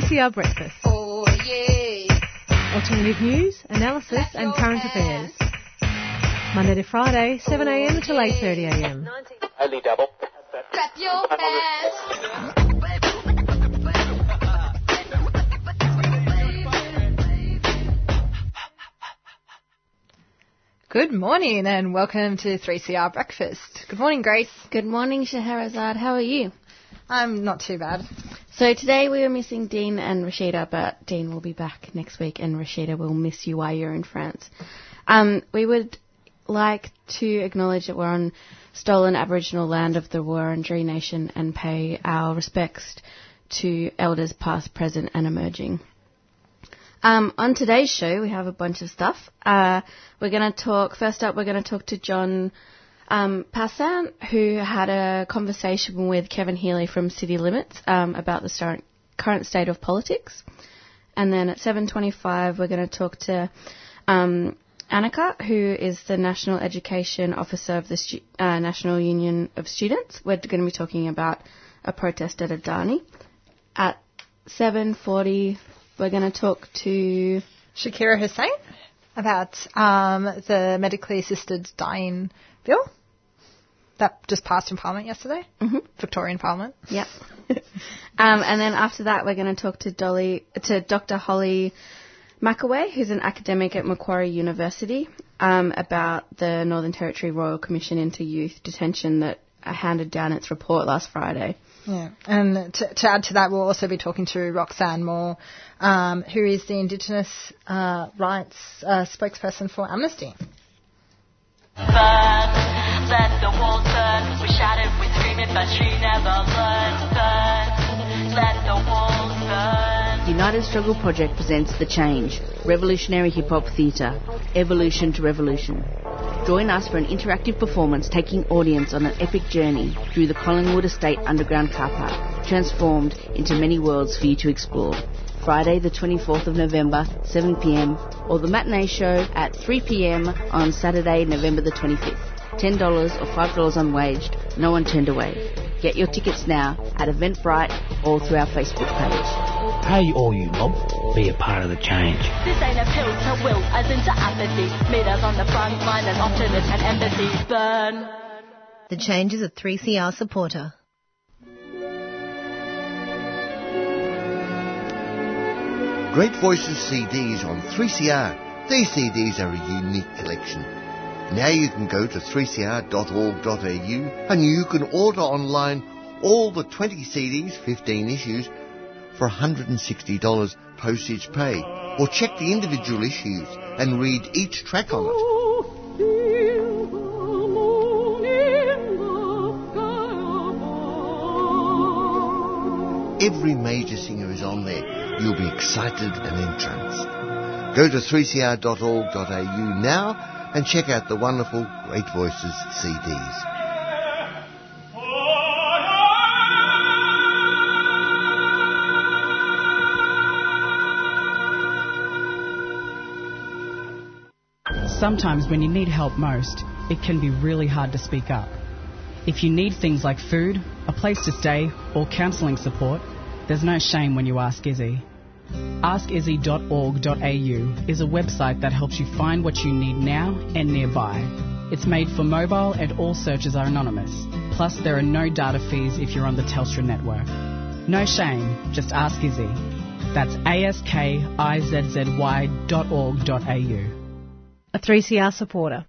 3CR Breakfast. Oh yeah. Alternative news, analysis and current affairs. Monday to Friday, 7am until 8.30am. Only double. Clap your hands. Good morning and welcome to 3CR Breakfast. Good morning, Grace. Good morning, Scheherazade. How are you? I'm not too bad. So today we are missing Dean and Rashida, but Dean will be back next week and Rashida will miss you while you're in France. Um, we would like to acknowledge that we're on stolen Aboriginal land of the Wurundjeri Nation and pay our respects to elders past, present and emerging. Um, on today's show, we have a bunch of stuff. Uh, we're going to talk, first up, we're going to talk to John um, Passant, who had a conversation with Kevin Healy from City Limits um, about the current state of politics. And then at 7.25, we're going to talk to um, Annika, who is the National Education Officer of the Stu- uh, National Union of Students. We're going to be talking about a protest at Adani. At 7.40, we're going to talk to Shakira Hussein about um, the medically assisted dying bill that just passed in Parliament yesterday, mm-hmm. Victorian Parliament. Yep. um, and then after that, we're going to talk to Dolly, to Dr. Holly McAway, who's an academic at Macquarie University, um, about the Northern Territory Royal Commission into Youth Detention that handed down its report last Friday. Yeah, and to, to add to that, we'll also be talking to Roxanne Moore, um, who is the Indigenous uh, rights uh, spokesperson for Amnesty. Burn. The walls burn. We shouted, we screamed, but she never learned. Burn. The. United Struggle Project presents The Change, revolutionary hip hop theatre, evolution to revolution. Join us for an interactive performance taking audience on an epic journey through the Collingwood Estate underground car park, transformed into many worlds for you to explore. Friday, the 24th of November, 7pm, or the matinee show at 3pm on Saturday, November the 25th. $10 or $5 unwaged, no one turned away. Get your tickets now at Eventbrite or through our Facebook page. Hey, all you mob, be a part of the change. This ain't a pill to will, as into apathy. Meet us on the front line and optimism and empathy. Burn. The change is a 3CR supporter. Great Voices CDs on 3CR. These CDs are a unique collection. Now you can go to 3cr.org.au and you can order online all the 20 CDs, 15 issues, for $160 postage paid. Or check the individual issues and read each track on it. Every major singer is on there. You'll be excited and entranced. Go to 3cr.org.au now and check out the wonderful Great Voices CDs. Sometimes when you need help most, it can be really hard to speak up. If you need things like food, a place to stay, or counselling support, there's no shame when you ask Izzy. AskIzzy.org.au is a website that helps you find what you need now and nearby. It's made for mobile and all searches are anonymous. Plus, there are no data fees if you're on the Telstra network. No shame, just ask Izzy. That's askizzy.org.au. A 3CR supporter.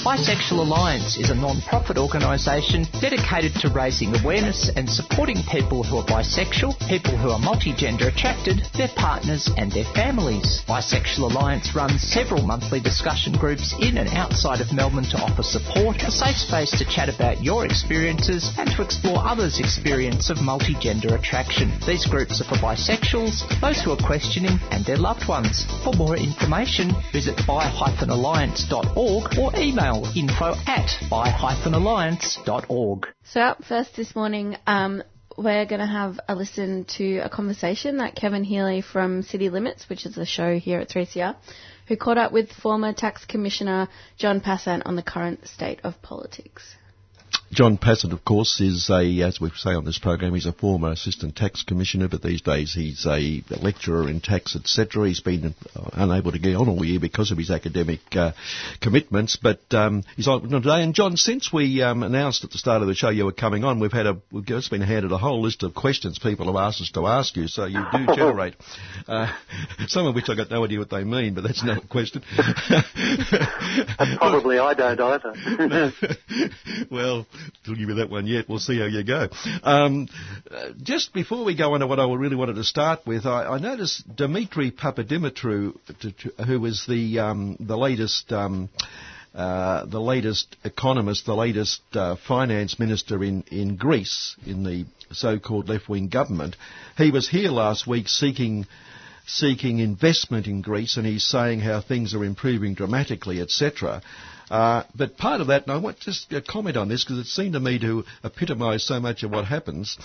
Bisexual Alliance is a non-profit organisation dedicated to raising awareness and supporting people who are bisexual, people who are multigender attracted, their partners and their families. Bisexual Alliance runs several monthly discussion groups in and outside of Melbourne to offer support, a safe space to chat about your experiences and to explore others' experience of multigender attraction. These groups are for bisexuals, those who are questioning and their loved ones. For more information, visit bi-alliance.org or email info at bi-alliance.org. So up first this morning, um, we're going to have a listen to a conversation that Kevin Healy from City Limits, which is a show here at 3CR, who caught up with former Tax Commissioner John Passant on the current state of politics. John Passant, of course, is a, as we say on this program, he's a former assistant tax commissioner, but these days he's a lecturer in tax, etc. He's been uh, unable to get on all year because of his academic uh, commitments, but um, he's on today. And John, since we um, announced at the start of the show you were coming on, we've had a, we've just been handed a whole list of questions people have asked us to ask you, so you do generate uh, some of which I got no idea what they mean, but that's another question. And probably I don't either. well, don't give you that one yet. We'll see how you go. Um, just before we go on to what I really wanted to start with, I, I noticed Dimitri to, who was the um, the latest. Um, uh, the latest economist, the latest uh, finance minister in, in Greece, in the so-called left-wing government, he was here last week seeking seeking investment in Greece, and he's saying how things are improving dramatically, etc. Uh, but part of that, and I want just to comment on this because it seemed to me to epitomise so much of what happens.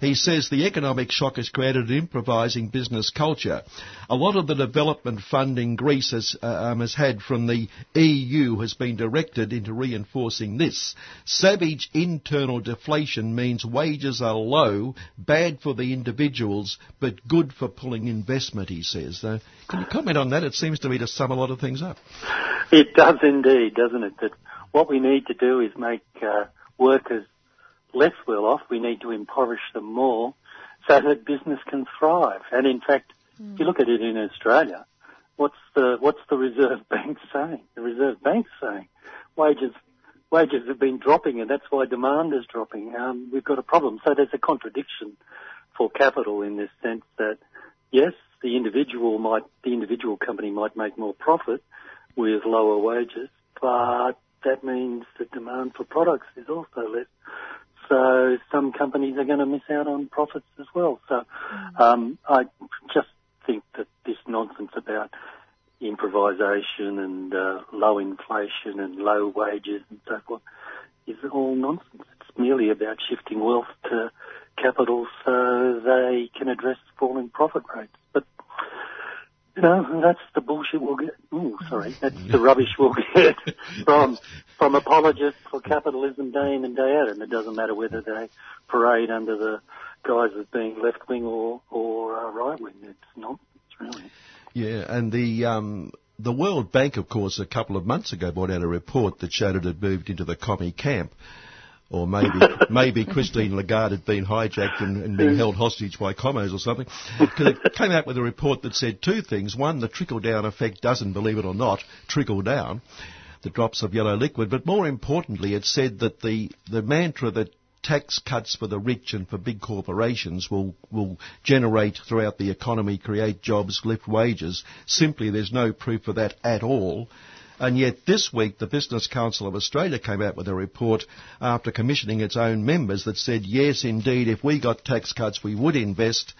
He says the economic shock has created an improvising business culture. A lot of the development funding Greece has, uh, um, has had from the EU has been directed into reinforcing this. Savage internal deflation means wages are low, bad for the individuals, but good for pulling investment, he says. Uh, can you comment on that? It seems to me to sum a lot of things up. It does indeed, doesn't it? That what we need to do is make uh, workers less well off. We need to impoverish them more so that business can thrive. And in fact, mm. if you look at it in Australia, what's the what's the Reserve Bank saying? The Reserve Bank's saying wages wages have been dropping, and that's why demand is dropping. Um, we've got a problem. So there's a contradiction for capital in this sense that yes, the individual might the individual company might make more profit with lower wages, but that means the demand for products is also less. So some companies are going to miss out on profits as well. So um, I just think that this nonsense about improvisation and uh, low inflation and low wages and so forth is all nonsense. It's merely about shifting wealth to capital so they can address falling profit rates. But know, that's the bullshit we'll get. Oh, sorry, that's the rubbish we'll get from from apologists for capitalism day in and day out, and it doesn't matter whether they parade under the guise of being left wing or or uh, right wing. It's not. It's really. Yeah, and the um, the World Bank, of course, a couple of months ago brought out a report that showed it had moved into the commie camp or maybe maybe Christine Lagarde had been hijacked and, and being held hostage by commos or something. Because it came out with a report that said two things. One, the trickle down effect doesn't, believe it or not, trickle down the drops of yellow liquid. But more importantly, it said that the, the mantra that tax cuts for the rich and for big corporations will, will generate throughout the economy, create jobs, lift wages. Simply, there's no proof of that at all. And yet this week the Business Council of Australia came out with a report after commissioning its own members that said, yes, indeed, if we got tax cuts, we would invest.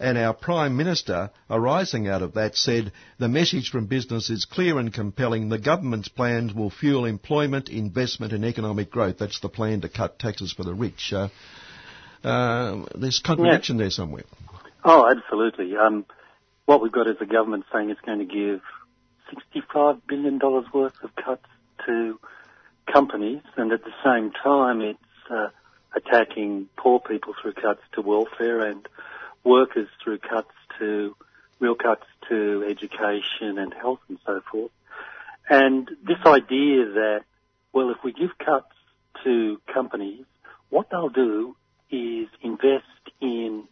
And our Prime Minister, arising out of that, said the message from business is clear and compelling. The government's plans will fuel employment, investment and economic growth. That's the plan to cut taxes for the rich. Uh, uh, there's contradiction yeah. there somewhere. Oh, absolutely. Um, what we've got is the government saying it's going to give $65 billion worth of cuts to companies, and at the same time, it's uh, attacking poor people through cuts to welfare and workers through cuts to real cuts to education and health and so forth. And this idea that, well, if we give cuts to companies, what they'll do is invest in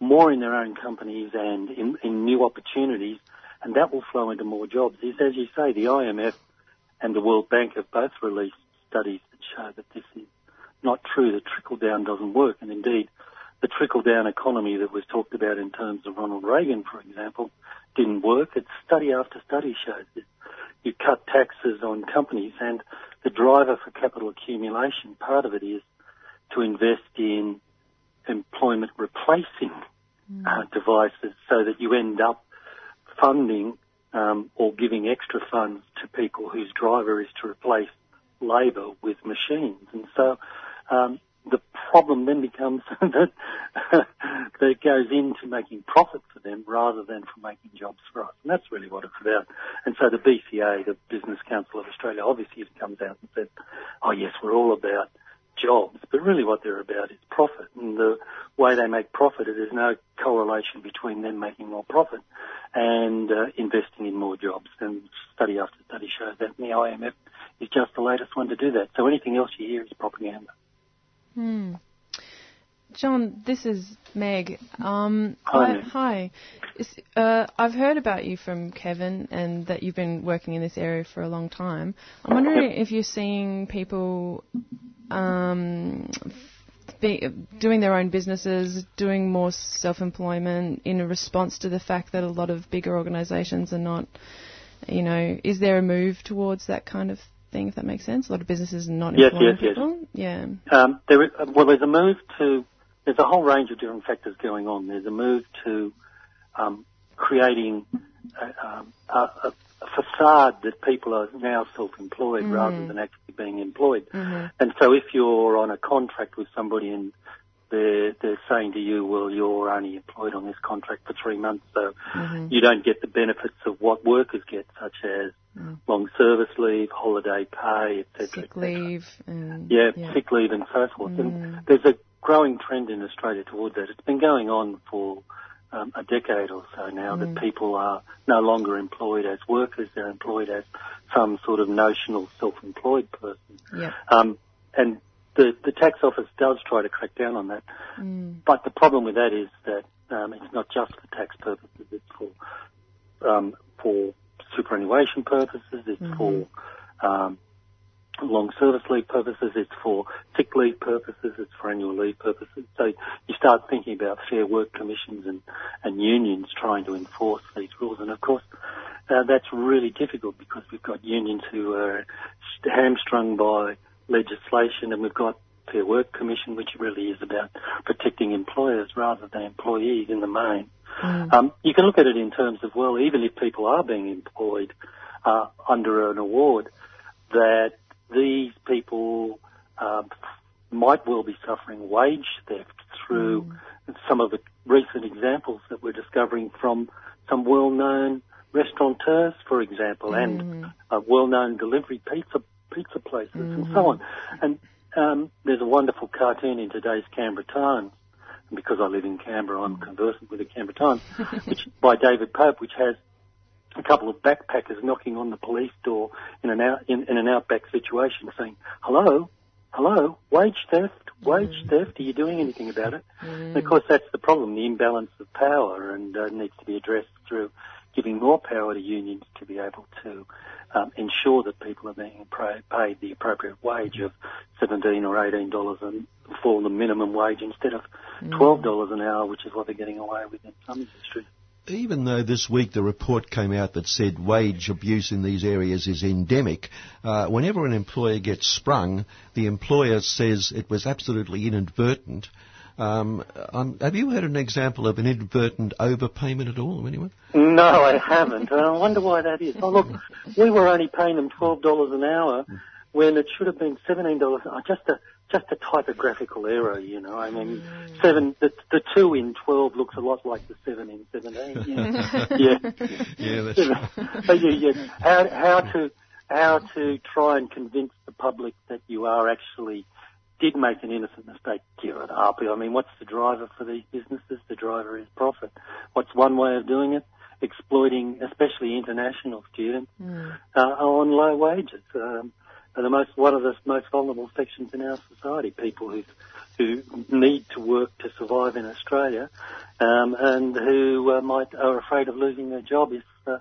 more in their own companies and in, in new opportunities and that will flow into more jobs. Is, as you say, the IMF and the World Bank have both released studies that show that this is not true, The trickle down doesn't work. And indeed, the trickle down economy that was talked about in terms of Ronald Reagan, for example, didn't work. It's study after study shows that you cut taxes on companies and the driver for capital accumulation, part of it is to invest in employment replacing mm. uh, devices so that you end up funding um, or giving extra funds to people whose driver is to replace labour with machines. And so um, the problem then becomes that, that it goes into making profit for them rather than for making jobs for us. And that's really what it's about. And so the BCA, the Business Council of Australia, obviously comes out and said, oh yes, we're all about jobs, but really what they're about is profit. And the way they make profit, is there's no correlation between them making more profit and uh, investing in more jobs. And study after study shows that, and the IMF is just the latest one to do that. So anything else you hear is propaganda. Hmm. John, this is Meg. Um, Hi, I, hi. Uh, I've heard about you from Kevin and that you've been working in this area for a long time. I'm wondering if you're seeing people um, be, doing their own businesses, doing more self-employment in response to the fact that a lot of bigger organisations are not, you know, is there a move towards that kind of thing, if that makes sense? A lot of businesses are not Yes, employing yes, yes. people. Yeah. Um, there is, well, there's a move to, there's a whole range of different factors going on. There's a move to um, creating a, um, a, a, a facade that people are now self-employed Mm. rather than actually being employed. Mhm. And so if you're on a contract with somebody and they're, they're saying to you, well, you're only employed on this contract for three months, so Mhm. you don't get the benefits of what workers get, such as Mm. long service leave, holiday pay, etc. Sick leave. And, Yeah, yeah. sick leave and so forth. Mm. And there's a growing trend in Australia towards that. It's been going on for um, a decade or so now Mm. that people are no longer employed as workers, they're employed as some sort of notional self-employed person. Yeah. Um, and the, the tax office does try to crack down on that. Mm. But the problem with that is that um, it's not just for tax purposes. It's for um, for superannuation purposes. It's Mhm. for um, long service leave purposes. It's for sick leave purposes. It's for annual leave purposes. So you start thinking about fair work commissions and, and unions trying to enforce these rules. And of course, uh, that's really difficult because we've got unions who are hamstrung by legislation and we've got Fair Work Commission, which really is about protecting employers rather than employees in the main. Um, you can look at it in terms of, well, even if people are being employed uh, under an award, that these people um, might well be suffering wage theft through some of the recent examples that we're discovering from some well-known restaurateurs, for example, and uh, well-known delivery pizza pizza places and so on. And um, there's a wonderful cartoon in today's Canberra Times. And because I live in Canberra, I'm conversant with the Canberra Times, which by David Pope, which has a couple of backpackers knocking on the police door in an out in, in an outback situation, saying, "Hello, hello, wage theft, wage theft. Are you doing anything about it?" And of course, that's the problem: the imbalance of power, and uh, needs to be addressed through giving more power to unions to be able to um, ensure that people are being paid the appropriate wage of seventeen or eighteen dollars and for the minimum wage instead of twelve dollars an hour, which is what they're getting away with in some industries. Even though this week the report came out that said wage abuse in these areas is endemic, uh, whenever an employer gets sprung, the employer says it was absolutely inadvertent. Um, um, have you heard an example of an inadvertent overpayment at all, anyone? No, I haven't. And I wonder why that is. Oh, look, we were only paying them twelve dollars an hour when it should have been seventeen dollars. Oh, just a just a typographical error, you know. I mean, seven the the two in twelve looks a lot like the seven in seventeen. Yeah, yeah. Yeah, that's so yeah, yeah. How how to how to try and convince the public that you are actually did make an innocent mistake, give it up. I mean, what's the driver for these businesses? The driver is profit. What's one way of doing it? Exploiting, especially international students, uh, on low wages. Um, are the most one of the most vulnerable sections in our society. People who who need to work to survive in Australia, um, and who uh, might are afraid of losing their job if uh,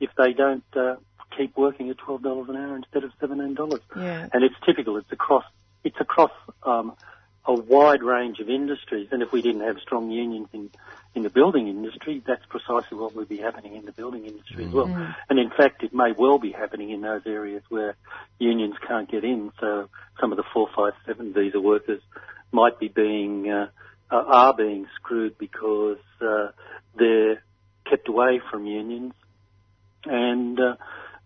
if they don't uh, keep working at twelve dollars an hour instead of seventeen dollars. Yeah. And it's typical. It's across it's across um, a wide range of industries. And if we didn't have strong unions in in the building industry, that's precisely what would be happening in the building industry as well. Mm. And in fact, it may well be happening in those areas where unions can't get in. So some of the 457 visa workers might be being, uh, uh, are being screwed because, uh, they're kept away from unions and, uh,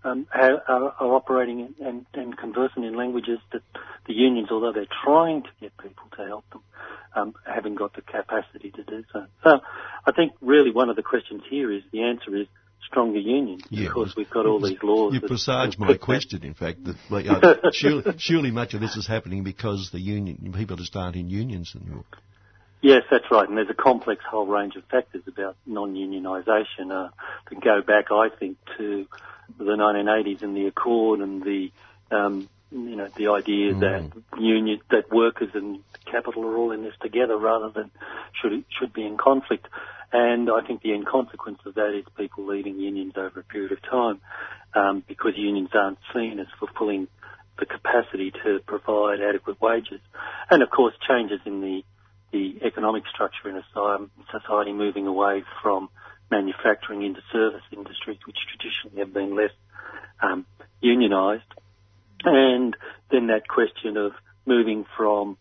um, are, are, are operating and, and, conversing in languages that the unions, although they're trying to get people to help them, um, haven't got the capacity to do so. So I think really one of the questions here is the answer is stronger unions Yeah, because we've got all these laws. You presaged my question, in fact. That uh, surely, surely much of this is happening because the union people just aren't in unions anymore. Yes, that's right. And there's a complex whole range of factors about non-unionisation uh, that go back, I think, to the 1980s and the Accord and the, um, you know, the idea that union, that workers and capital are all in this together rather than should should be in conflict. And I think the end consequence of that is people leaving unions over a period of time um, because unions aren't seen as fulfilling the capacity to provide adequate wages. And of course, changes in the the economic structure in a society moving away from manufacturing into service industries, which traditionally have been less um, unionised. And then that question of moving from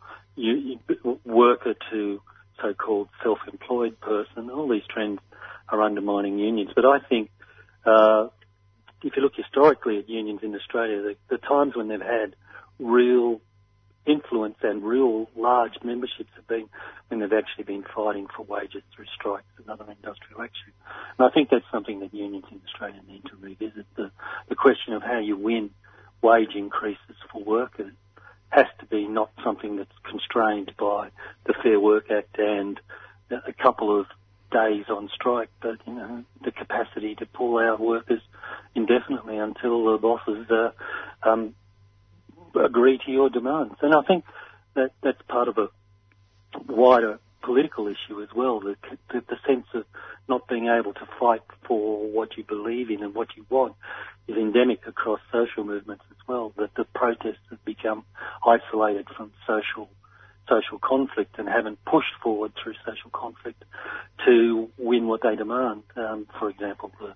worker to so-called self-employed person, all these trends are undermining unions. But I think uh, if you look historically at unions in Australia, the, the times when they've had real influence and real large memberships have been when they've actually been fighting for wages through strikes and other industrial action. And I think that's something that unions in Australia need to revisit. The, the question of how you win wage increases for workers has to be not something that's constrained by the Fair Work Act and a couple of days on strike, but you know the capacity to pull out workers indefinitely until the bosses uh, um, agree to your demands. And I think that that's part of a wider political issue as well. The, the, the sense of not being able to fight for what you believe in and what you want is endemic across social movements as well. That the protests have become isolated from social social conflict and haven't pushed forward through social conflict to win what they demand. Um, for example, the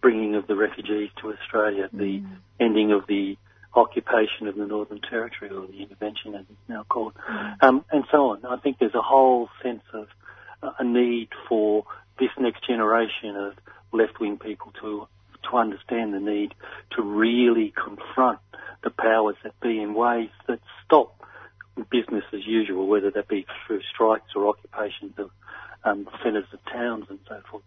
bringing of the refugees to Australia, the ending of the occupation of the Northern Territory, or the intervention as it's now called, um, and so on. I think there's a whole sense of uh, a need for this next generation of left-wing people to to understand the need to really confront the powers that be in ways that stop business as usual, whether that be through strikes or occupations of um, centres of towns and so forth.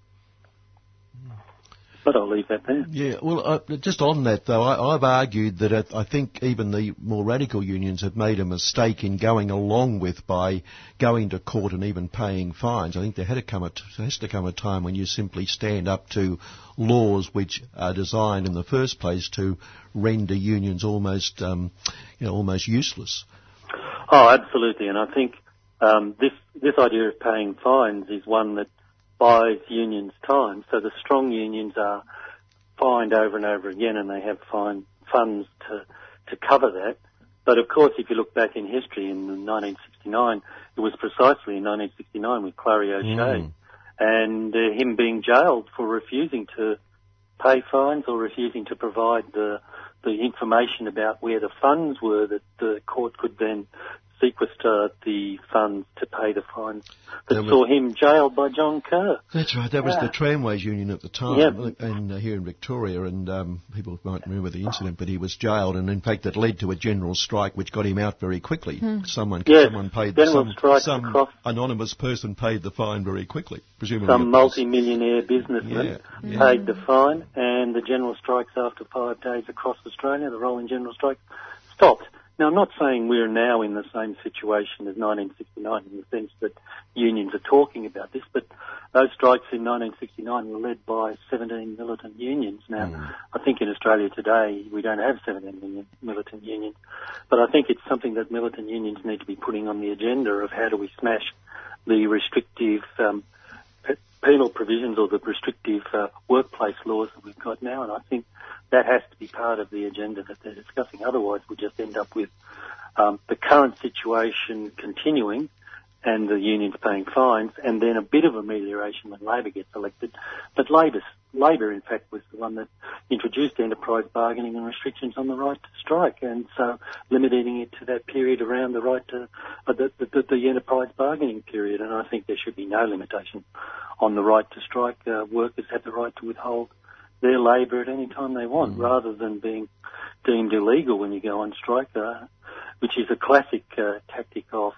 But I'll leave that there. Yeah, well, uh, just on that though, I, I've argued that it, I think even the more radical unions have made a mistake in going along with by going to court and even paying fines. I think there had to come a t- has to come a time when you simply stand up to laws which are designed in the first place to render unions almost, um, you know, almost useless. Oh, absolutely. And I think um, this this idea of paying fines is one that buys unions time. So the strong unions are fined over and over again, and they have fine funds to to cover that. But of course, if you look back in history, in 1969, it was precisely in 1969 with Clarrie O'Shea, and uh, him being jailed for refusing to pay fines or refusing to provide the the information about where the funds were that the court could then sequester the funds to pay the fines that There saw him jailed by John Kerr. That's right. That was Yeah. the Tramways Union at the time, Yeah. and uh, here in Victoria, and um, people might remember the incident. But he was jailed, and in fact, it led to a general strike, which got him out very quickly. Hmm. Someone, Yes, someone paid general some, strike some across- anonymous person paid the fine very quickly, presumably. Some multi-millionaire businessman Yeah, yeah. paid the fine, and the general strikes after five days across Australia, the rolling general strike, stopped. Now, I'm not saying we're now in the same situation as 1969 in the sense that unions are talking about this, but those strikes in 1969 were led by 17 militant unions. Now, I think in Australia today we don't have 17 million militant unions, but I think it's something that militant unions need to be putting on the agenda of how do we smash the restrictive um, penal provisions or the restrictive uh, workplace laws that we've got now, and I think that has to be part of the agenda that they're discussing. Otherwise, we'll just end up with um, the current situation continuing and the unions paying fines, and then a bit of amelioration when Labor gets elected. But Labor, Labor, in fact, was the one that introduced enterprise bargaining and restrictions on the right to strike, and so limiting it to that period around the right to uh, the, the, the enterprise bargaining period. And I think there should be no limitation on the right to strike. Uh, workers have the right to withhold their labour at any time they want, rather than being deemed illegal when you go on strike, uh, which is a classic uh, tactic of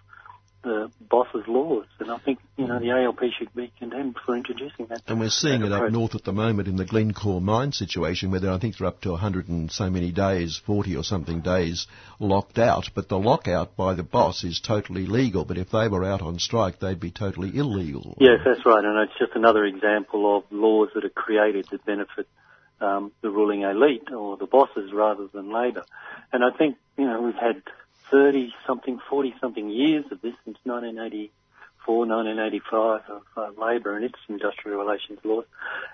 the boss's laws. And I think, you know, the ALP should be condemned for introducing that. And we're seeing it up north at the moment in the Glencore mine situation where I think they're up to 100 and so many days, 40 or something days locked out. But the lockout by the boss is totally legal. But if they were out on strike, they'd be totally illegal. Yes, that's right, and it's just another example of laws that are created that benefit um, the ruling elite or the bosses rather than Labor. And I think you know we've had 30 something, 40 something years of this since 1984, 1985 of uh, Labor and its industrial relations laws.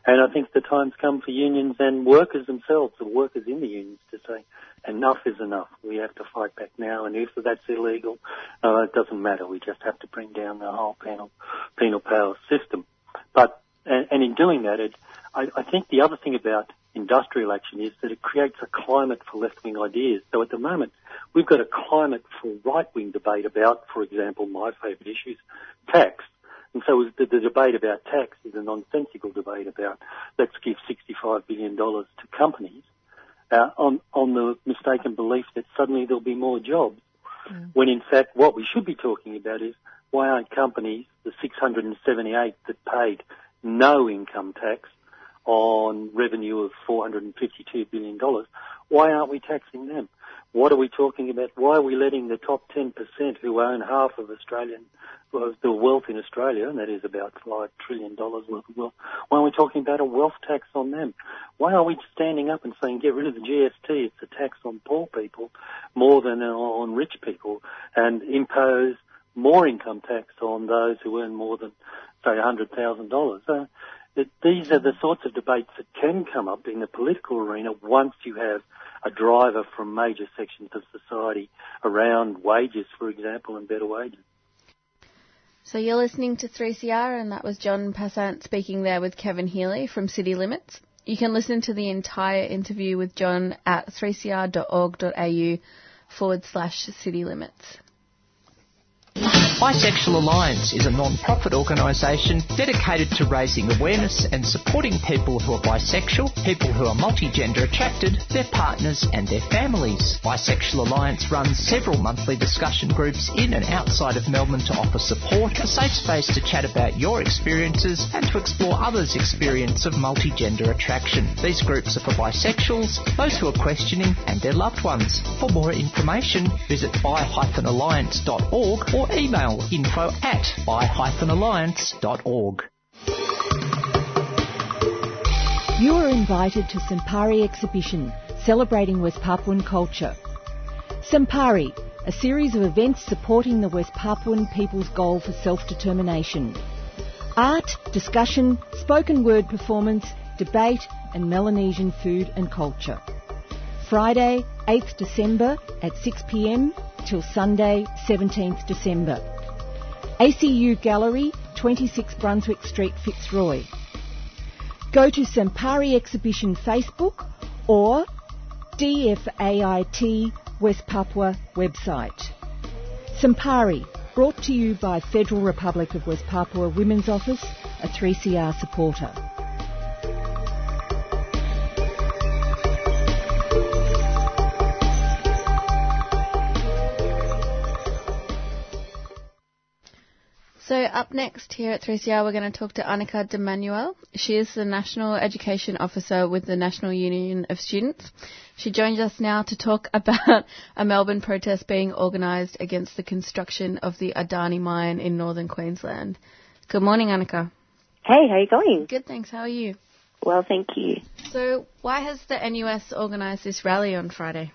And I think the time's come for unions and workers themselves, the workers in the unions, to say enough is enough. We have to fight back now, and if that's illegal, uh, it doesn't matter. We just have to bring down the whole penal penal power system. But and, and in doing that, it, I, I think the other thing about industrial action is that it creates a climate for left-wing ideas. So at the moment, we've got a climate for right-wing debate about, for example, my favourite issues, tax. And so the, the debate about tax is a nonsensical debate about let's give $65 billion to companies uh, on, on the mistaken belief that suddenly there'll be more jobs. When in fact what we should be talking about is why aren't companies, the 678 that paid no income tax on revenue of $452 billion, why aren't we taxing them? What are we talking about? Why are we letting the top 10% who own half of Australian, well, the wealth in Australia, and that is about $5 trillion worth of wealth, why aren't we talking about a wealth tax on them? Why are we standing up and saying get rid of the GST, it's a tax on poor people more than on rich people, and impose more income tax on those who earn more than, say, $100,000? Uh, that these are the sorts of debates that can come up in the political arena once you have a driver from major sections of society around wages, for example, and better wages. So you're listening to 3CR, and that was John Passant speaking there with Kevin Healy from City Limits. You can listen to the entire interview with John at 3cr.org.au forward slash city limits. Bisexual Alliance is a non-profit organisation dedicated to raising awareness and supporting people who are bisexual, people who are multigender attracted, their partners and their families. Bisexual Alliance runs several monthly discussion groups in and outside of Melbourne to offer support, a safe space to chat about your experiences and to explore others' experience of multigender attraction. These groups are for bisexuals, those who are questioning and their loved ones. For more information, visit bi-alliance.org or email info at bi-alliance.org. You are invited to Sampari exhibition celebrating West Papuan culture. Sampari, a series of events supporting the West Papuan people's goal for self-determination. Art, discussion, spoken word performance, debate and Melanesian food and culture. Friday, 8th December at 6pm till Sunday, 17th December. ACU Gallery, 26 Brunswick Street, Fitzroy. Go to Sampari Exhibition Facebook or DFAIT West Papua website. Sampari, brought to you by Federal Republic of West Papua Women's Office, a 3CR supporter. So up next here at 3CR, we're going to talk to Annika de Manuel. She is the National Education Officer with the National Union of Students. She joins us now to talk about a Melbourne protest being organised against the construction of the Adani mine in northern Queensland. Good morning, Annika. Hey, how are you going? Good, thanks. How are you? Well, thank you. So, why has the NUS organised this rally on Friday?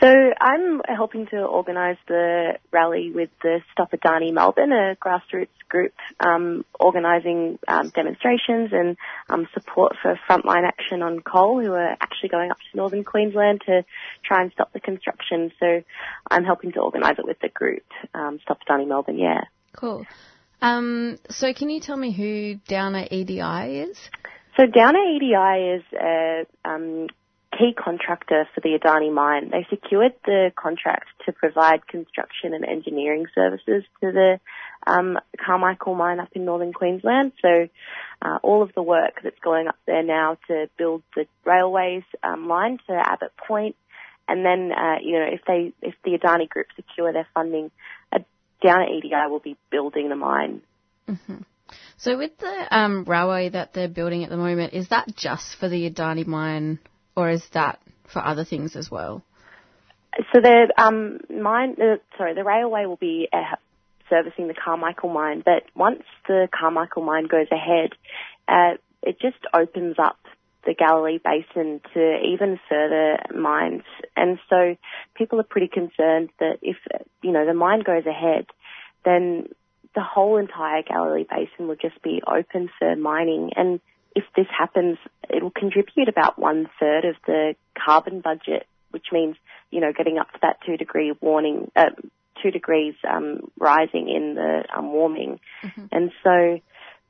So I'm helping to organise the rally with the Stop Adani Melbourne, a grassroots group um, organising um, demonstrations and um, support for frontline action on coal, who are actually going up to northern Queensland to try and stop the construction. So I'm helping to organise it with the group, um, Stop Adani Melbourne. Yeah. Cool. Um, so, can you tell me who Downer EDI is? So Downer EDI is a um, key contractor for the Adani mine. They secured the contract to provide construction and engineering services to the um, Carmichael mine up in northern Queensland. So uh, all of the work that's going up there now to build the railways um, line to Abbott Point, and then uh, you know if they if the Adani group secure their funding, a Downer EDI will be building the mine. So with the um, railway that they're building at the moment, is that just for the Adani mine, or is that for other things as well? So the um, mine, uh, sorry, the railway will be uh, servicing the Carmichael mine, but once the Carmichael mine goes ahead, uh, it just opens up the Galilee Basin to even further mines. And so people are pretty concerned that if, you know, the mine goes ahead, then the whole entire Galilee Basin will just be open for mining. And if this happens, it will contribute about one third of the carbon budget, which means, you know, getting up to that two degree warning, uh, two degrees um, rising in the um, warming. And so,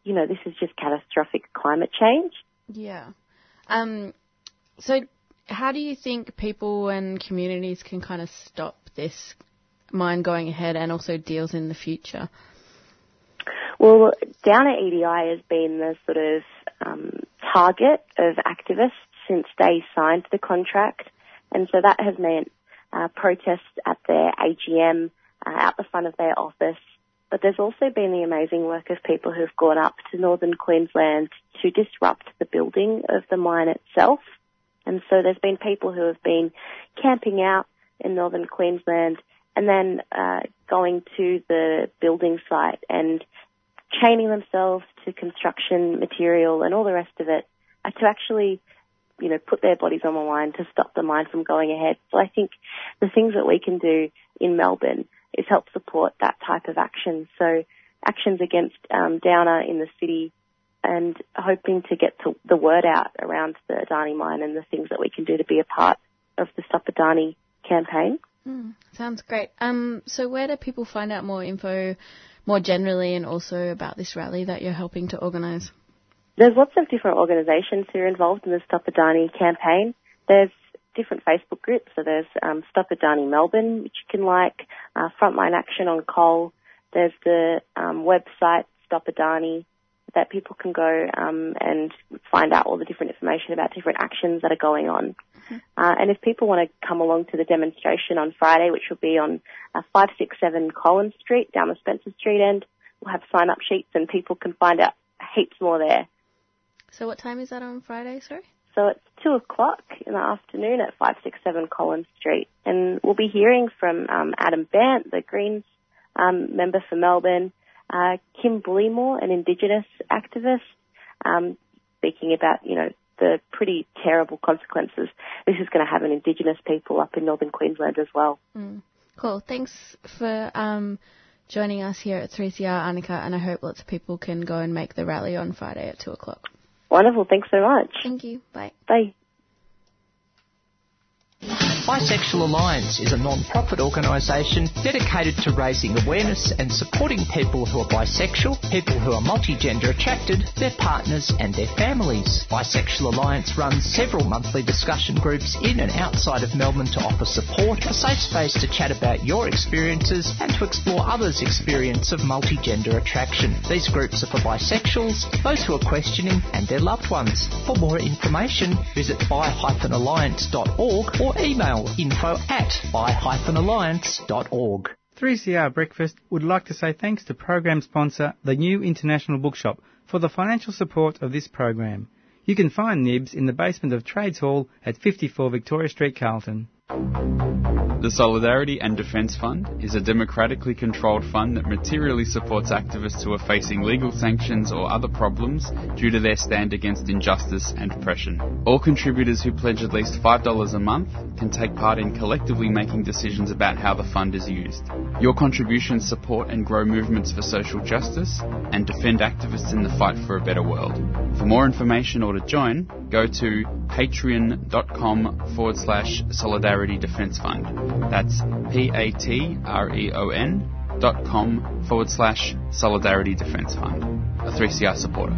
you know, this is just catastrophic climate change. Yeah. Um, so how do you think people and communities can kind of stop this mine going ahead and also deals in the future? Well, Downer EDI has been the sort of um, target of activists since they signed the contract, and so that has meant uh, protests at their AGM, uh, out the front of their office. But there's also been the amazing work of people who've gone up to northern Queensland to disrupt the building of the mine itself. And so there's been people who have been camping out in northern Queensland and then uh, going to the building site and chaining themselves to construction material and all the rest of it uh, to actually, you know, put their bodies on the line to stop the mine from going ahead. So I think the things that we can do in Melbourne is help support that type of action. So actions against um, Downer in the city and hoping to get to the word out around the Adani mine and the things that we can do to be a part of the Stop Adani campaign. Mm, sounds great. Um, so where do people find out more info more generally and also about this rally that you're helping to organise? There's lots of different organisations who are involved in the Stop Adani campaign. There's different Facebook groups. So there's um, Stop Adani Melbourne, which you can like, uh, Frontline Action on Coal. There's the um, website Stop Adani that people can go um, and find out all the different information about different actions that are going on. Uh, and if people want to come along to the demonstration on Friday, which will be on uh, 567 Collins Street down the Spencer Street end, we'll have sign up sheets and people can find out heaps more there. So what time is that on Friday, sorry? So it's two o'clock in the afternoon at 567 Collins Street. And we'll be hearing from um, Adam Bandt, the Greens um, member for Melbourne, uh, Kim Bullimore, an Indigenous activist, um, speaking about, you know, the pretty terrible consequences this is going to have on Indigenous people up in northern Queensland as well. Mm. Cool. Thanks for um, joining us here at 3CR, Annika, and I hope lots of people can go and make the rally on Friday at 2 o'clock. Wonderful. Thanks so much. Thank you. Bye. Bye. Bisexual Alliance is a non-profit organisation dedicated to raising awareness and supporting people who are bisexual, people who are multigender attracted, their partners and their families. Bisexual Alliance runs several monthly discussion groups in and outside of Melbourne to offer support, a safe space to chat about your experiences and to explore others' experience of multigender attraction. These groups are for bisexuals, those who are questioning and their loved ones. For more information, visit bi-alliance.org or email info at bi-alliance.org. 3CR Breakfast would like to say thanks to program sponsor the New International Bookshop for the financial support of this program. You can find Nibs in the basement of Trades Hall at 54 Victoria Street, Carlton. The Solidarity and Defence Fund is a democratically controlled fund that materially supports activists who are facing legal sanctions or other problems due to their stand against injustice and oppression. All contributors who pledge at least $5 a month can take part in collectively making decisions about how the fund is used. Your contributions support and grow movements for social justice and defend activists in the fight for a better world. For more information or to join, go to patreon.com forward slash solidarity defense fund. That's P-A-T-R-E-O-N dot com forward slash solidarity defense fund. A 3CR supporter.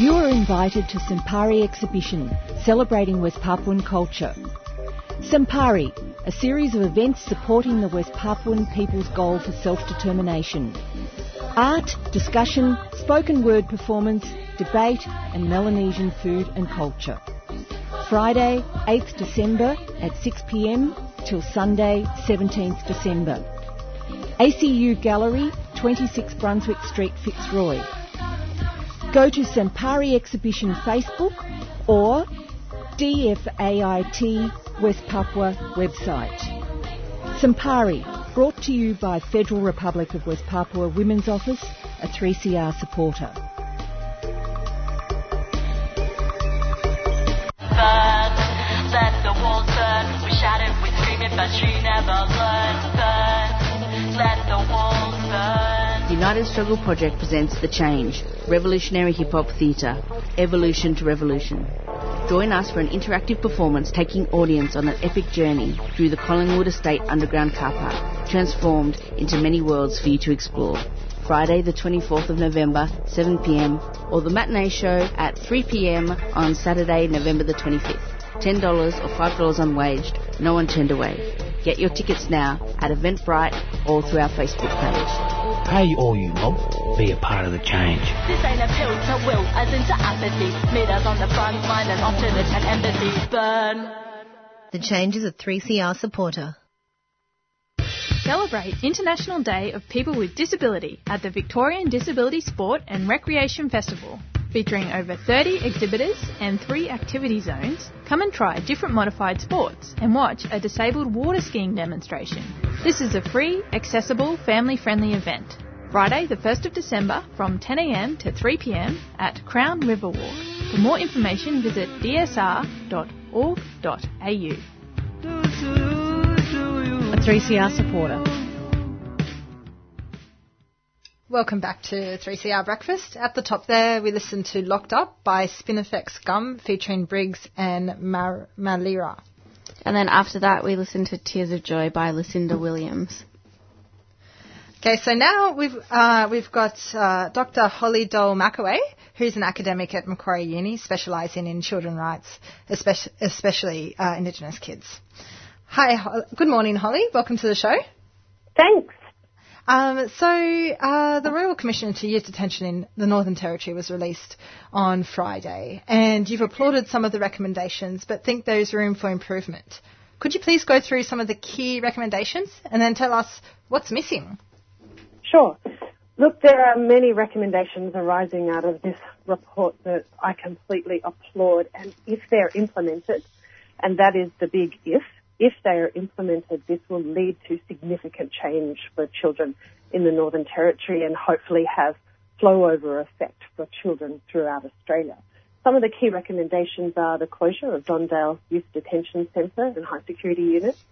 You are invited to Sampari exhibition celebrating West Papuan culture. Sampari, a series of events supporting the West Papuan people's goal for self-determination. Art, discussion, spoken word performance, debate and Melanesian food and culture. Friday, 8th December at 6pm till Sunday, 17th December. ACU Gallery, 26 Brunswick Street, Fitzroy. Go to Sampari Exhibition Facebook or DFAIT West Papua website. Sampari, brought to you by Federal Republic of West Papua Women's Office, a 3CR supporter. The. We we screaming, but she never learned. The burn. United Struggle Project presents The Change, revolutionary hip hop theatre, evolution to revolution. Join us for an interactive performance taking audience on an epic journey through the Collingwood Estate underground car park, transformed into many worlds for you to explore. Friday, the 24th of November, 7pm, or the matinee show at 3pm on Saturday, November the 25th. $10 or $5 unwaged, no one turned away. Get your tickets now at Eventbrite or through our Facebook page. Pay all you mob, be a part of the change. This ain't a pill to will, as into apathy. Meet us on the front line and alternate and empathy. Burn. The change is a 3CR supporter. Celebrate International Day of People with Disability at the Victorian Disability Sport and Recreation Festival. Featuring over 30 exhibitors and three activity zones, come and try different modified sports and watch a disabled water skiing demonstration. This is a free, accessible, family friendly event. Friday, the 1st of December from 10am to 3pm at Crown Riverwalk. For more information, visit dsr.org.au. A 3CR supporter. Welcome back to 3CR Breakfast. At the top there, we listened to Locked Up by Spinifex Gum featuring Briggs and Mar- Marliya. And then after that, we listened to Tears of Joy by Lucinda Williams. Okay, so now we've uh, we've got uh, Dr. Holly Doel-Mackaway, who's an academic at Macquarie Uni, specialising in children's rights, especially, especially uh, Indigenous kids. Hi, Ho- good morning, Holly. Welcome to the show. Thanks. Um, so uh, the Royal Commission into Youth Detention in the Northern Territory was released on Friday, and you've applauded some of the recommendations, but think there's room for improvement. Could you please go through some of the key recommendations and then tell us what's missing? Sure. Look, there are many recommendations arising out of this report that I completely applaud, and if they're implemented, and that is the big if, if they are implemented, this will lead to significant change for children in the Northern Territory and hopefully have flow over effect for children throughout Australia. Some of the key recommendations are the closure of Don Dale Youth Detention Centre and high security units,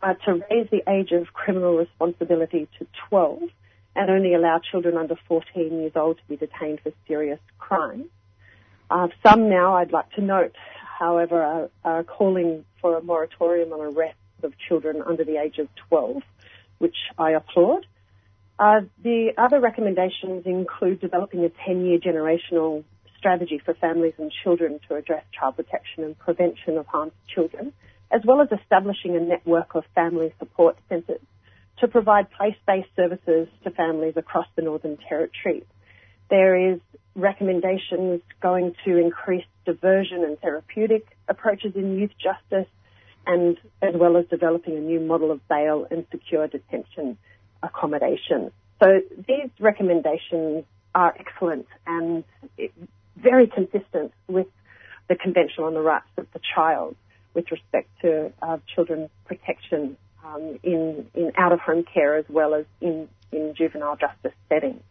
uh, to raise the age of criminal responsibility to 12 and only allow children under 14 years old to be detained for serious crimes. Uh, some now, I'd like to note, however, are, are calling for a moratorium on arrests of children under the age of 12, which I applaud. Uh, the other recommendations include developing a 10-year generational strategy for families and children to address child protection and prevention of harm to children, as well as establishing a network of family support centres to provide place-based services to families across the Northern Territory. There is recommendations going to increase diversion and therapeutic approaches in youth justice and as well as developing a new model of bail and secure detention accommodation. So these recommendations are excellent and very consistent with the Convention on the Rights of the Child with respect to uh, children's protection um, in, in out-of-home care as well as in, in juvenile justice settings.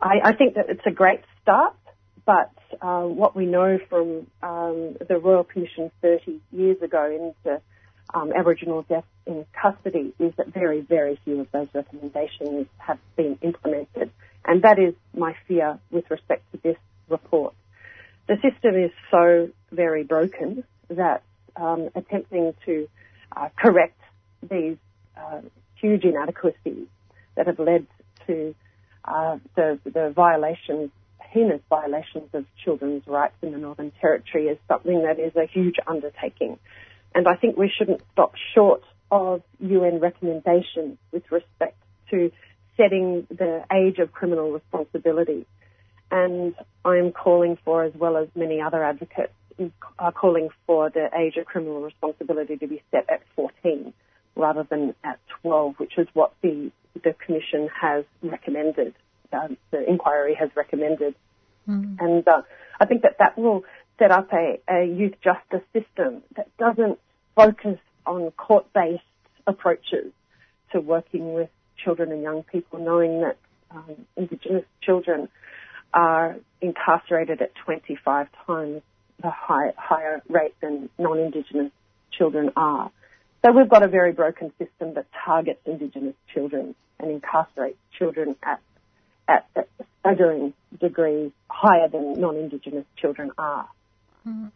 I, I think that it's a great start, but uh, what we know from um, the Royal Commission 30 years ago into um, Aboriginal deaths in custody is that very, very few of those recommendations have been implemented. And that is my fear with respect to this report. The system is so very broken that um, attempting to uh, correct these uh, huge inadequacies that have led to uh, the, the violations, heinous violations of children's rights in the Northern Territory is something that is a huge undertaking. And I think we shouldn't stop short of UN recommendations with respect to setting the age of criminal responsibility. And I am calling for, as well as many other advocates are calling for the age of criminal responsibility to be set at 14 rather than at 12, which is what the, the Commission has recommended, uh, the inquiry has recommended. Mm. And uh, I think that that will set up a, a youth justice system that doesn't focus on court-based approaches to working with children and young people, knowing that um, Indigenous children are incarcerated at 25 times the high, higher rate than non-Indigenous children are. So we've got a very broken system that targets Indigenous children and incarcerates children at, at, at staggering degrees higher than non-Indigenous children are. Mm.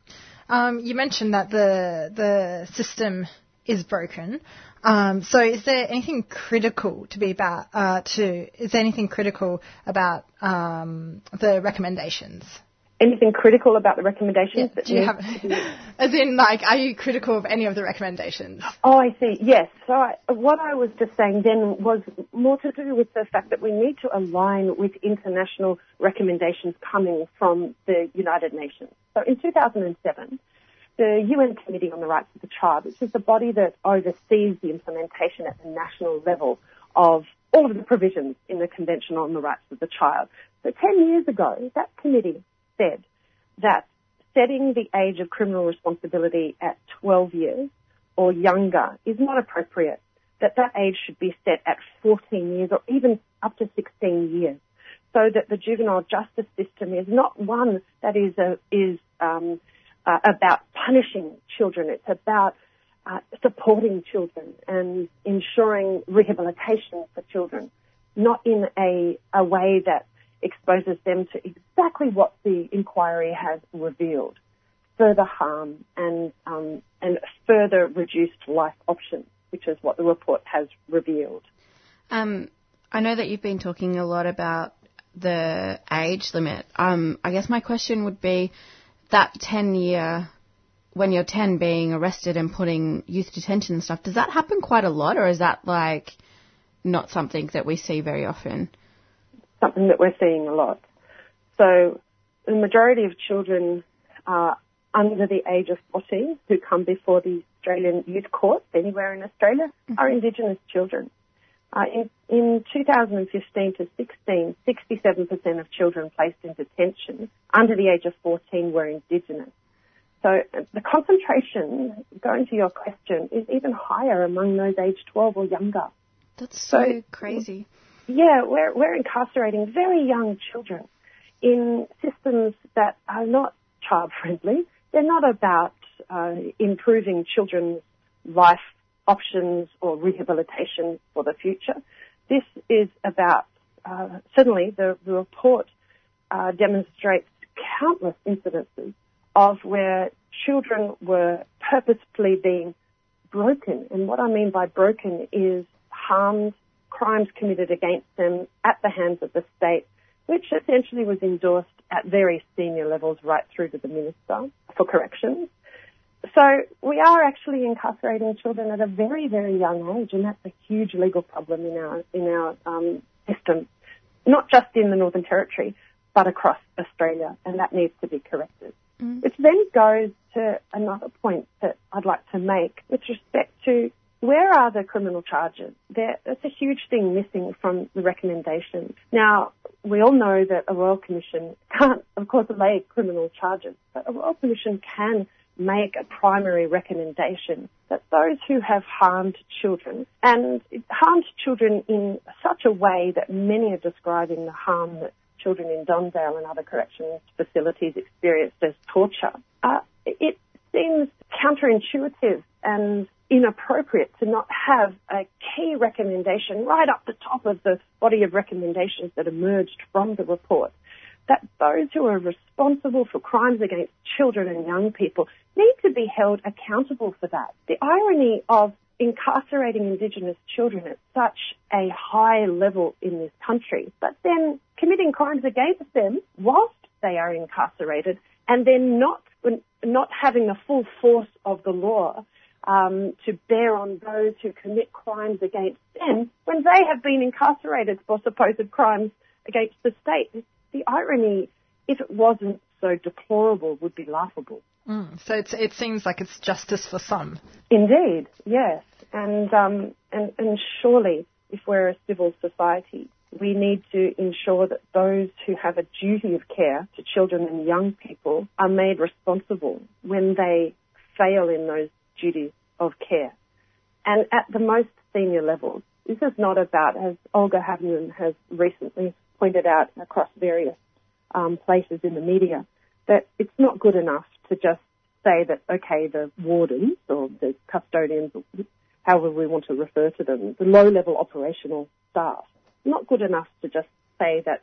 Um, you mentioned that the the system is broken. Um, so, is there anything critical to be about? Uh, to is there anything critical about um, the recommendations? Anything critical about the recommendations? Yeah, do you have, as in, like, are you critical of any of the recommendations? Oh, I see. Yes. So, I, what I was just saying then was more to do with the fact that we need to align with international recommendations coming from the United Nations. So, in 2007 the UN Committee on the Rights of the Child, which is the body that oversees the implementation at the national level of all of the provisions in the Convention on the Rights of the Child. So 10 years ago, that committee said that setting the age of criminal responsibility at 12 years or younger is not appropriate, that that age should be set at 14 years or even up to 16 years so that the juvenile justice system is not one that is a, is um, uh, about punishing children. It's about uh, supporting children and ensuring rehabilitation for children, not in a, a way that exposes them to exactly what the inquiry has revealed, further harm and um, and further reduced life options, which is what the report has revealed. Um, I know that you've been talking a lot about the age limit. Um, I guess my question would be that 10 year, when you're 10 being arrested and putting youth detention and stuff, does that happen quite a lot or is that like not something that we see very often? Something that we're seeing a lot. So the majority of children are under the age of 14 who come before the Australian Youth Court anywhere in Australia mm-hmm. are Indigenous children. Uh, in, in 2015 to 16, 67% of children placed in detention under the age of 14 were Indigenous. So uh, the concentration, going to your question, is even higher among those aged 12 or younger. That's so, so crazy. Yeah, we're, we're incarcerating very young children in systems that are not child friendly. They're not about uh, improving children's life options or rehabilitation for the future. This is about, uh, certainly the, the report uh, demonstrates countless incidences of where children were purposefully being broken. And what I mean by broken is harmed, crimes committed against them at the hands of the state, which essentially was endorsed at very senior levels right through to the Minister for Corrections. So we are actually incarcerating children at a very, very young age, and that's a huge legal problem in our in our um, system, not just in the Northern Territory, but across Australia, and that needs to be corrected. Mm. Which then goes to another point that I'd like to make with respect to where are the criminal charges? That's a huge thing missing from the recommendations. Now, we all know that a Royal Commission can't, of course, lay criminal charges, but a Royal Commission can make a primary recommendation that those who have harmed children and harmed children in such a way that many are describing the harm that children in Don Dale and other corrections facilities experienced as torture, uh, it seems counterintuitive and inappropriate to not have a key recommendation right up the top of the body of recommendations that emerged from the report that those who are responsible for crimes against children and young people need to be held accountable for that. The irony of incarcerating Indigenous children at such a high level in this country, but then committing crimes against them whilst they are incarcerated and then not, not having the full force of the law um, to bear on those who commit crimes against them when they have been incarcerated for supposed crimes against the state the irony, if it wasn't so deplorable, would be laughable. Mm, so it's, it seems like it's justice for some. Indeed, yes. And, um, and, and surely, if we're a civil society, we need to ensure that those who have a duty of care to children and young people are made responsible when they fail in those duties of care. And at the most senior levels, this is not about, as Olga Havnen has recently pointed out across various um, places in the media, that it's not good enough to just say that, okay, the wardens or the custodians, however we want to refer to them, the low-level operational staff, not good enough to just say that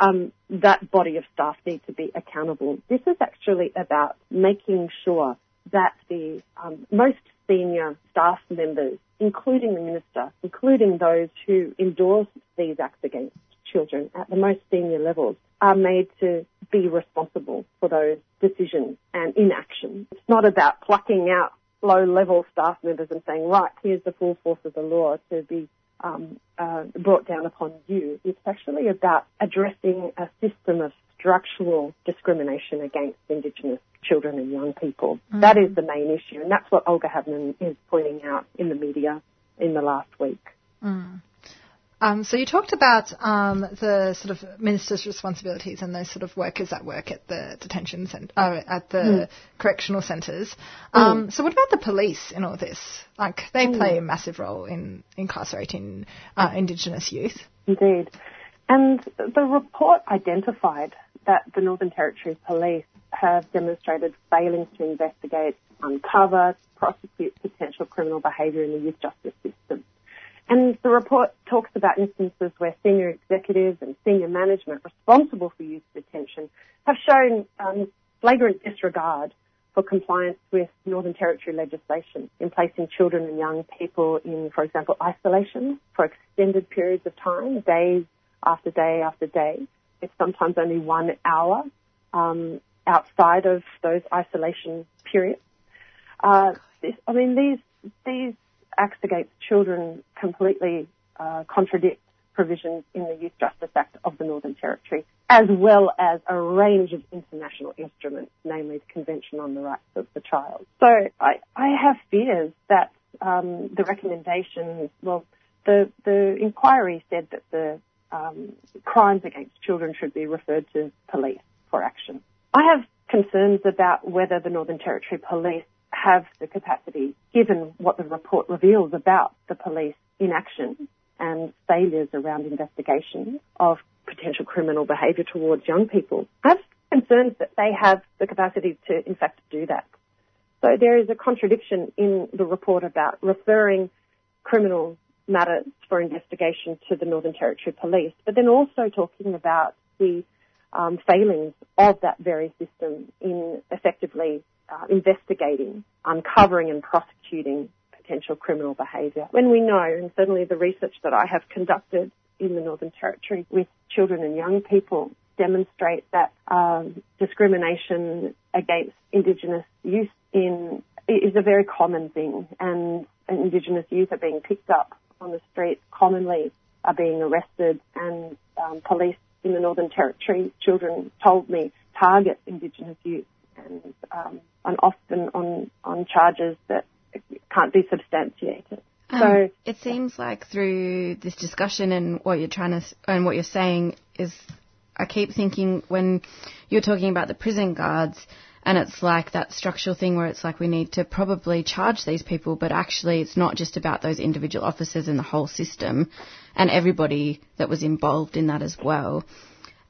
um, that body of staff need to be accountable. This is actually about making sure that the um, most senior staff members, including the minister, including those who endorse these acts against children at the most senior levels, are made to be responsible for those decisions and inaction. It's not about plucking out low level staff members and saying, right, here's the full force of the law to be um, uh, brought down upon you. It's actually about addressing a system of structural discrimination against Indigenous children and young people. Mm. That is the main issue, and that's what Olga Havnen is pointing out in the media in the last week. Mm. Um, so you talked about um, the sort of minister's responsibilities and those sort of workers that work at the detention center, uh, at the Mm. correctional centres. Um, So what about the police in all this? Like they Mm. play a massive role in incarcerating uh, Indigenous youth. Indeed. And the report identified that the Northern Territory Police have demonstrated failings to investigate, uncover, prosecute potential criminal behaviour in the youth justice system. And the report talks about instances where senior executives and senior management responsible for youth detention have shown um, flagrant disregard for compliance with Northern Territory legislation in placing children and young people in, for example, isolation for extended periods of time, days after day after day. It's sometimes only one hour um, outside of those isolation periods. Uh, this, I mean, these these acts against children completely uh, contradict provisions in the Youth Justice Act of the Northern Territory, as well as a range of international instruments, namely the Convention on the Rights of the Child. So I, I have fears that um, the recommendations, well, the the inquiry said that the um, crimes against children should be referred to police for action. I have concerns about whether the Northern Territory Police have the capacity, given what the report reveals about the police inaction and failures around investigation of potential criminal behaviour towards young people. I have concerns that they have the capacity to, in fact, do that. So there is a contradiction in the report about referring criminal matters for investigation to the Northern Territory Police, but then also talking about the um, failings of that very system in effectively uh, investigating, uncovering and prosecuting potential criminal behaviour. When we know, and certainly the research that I have conducted in the Northern Territory with children and young people demonstrate that um, discrimination against Indigenous youth in is a very common thing, and Indigenous youth are being picked up on the street commonly, are being arrested, and um, police in the Northern Territory, children told me, target Indigenous youth, and um, and often on on charges that can't be substantiated. Um, so it seems like through this discussion and what you're trying to and what you're saying is, I keep thinking when you're talking about the prison guards, and it's like that structural thing where it's like we need to probably charge these people, but actually it's not just about those individual officers and the whole system, and everybody that was involved in that as well.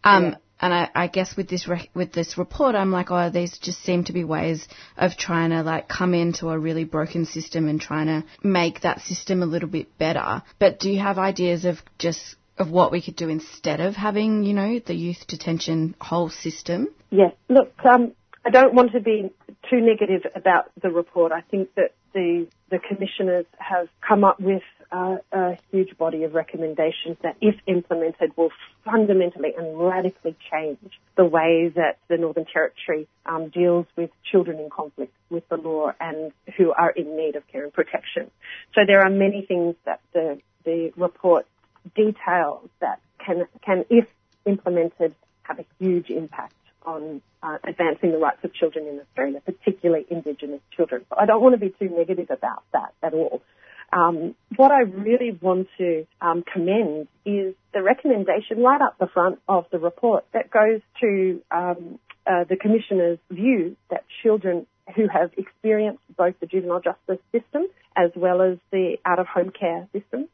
Um, Yeah. And I, I guess with this re- with this report, I'm like, oh, these just seem to be ways of trying to like come into a really broken system and trying to make that system a little bit better. But do you have ideas of just of what we could do instead of having, you know, the youth detention whole system? Yes. Look, um, I don't want to be too negative about the report. I think that the the commissioners have come up with uh, a huge body of recommendations that, if implemented, will fundamentally and radically change the way that the Northern Territory um, deals with children in conflict with the law and who are in need of care and protection. So there are many things that the the report details that can can, if implemented, have a huge impact on uh, advancing the rights of children in Australia, particularly Indigenous children. So I don't want to be too negative about that at all. Um, what I really want to um, commend is the recommendation right up the front of the report that goes to um, uh, the Commissioner's view that children who have experienced both the juvenile justice system as well as the out-of-home care system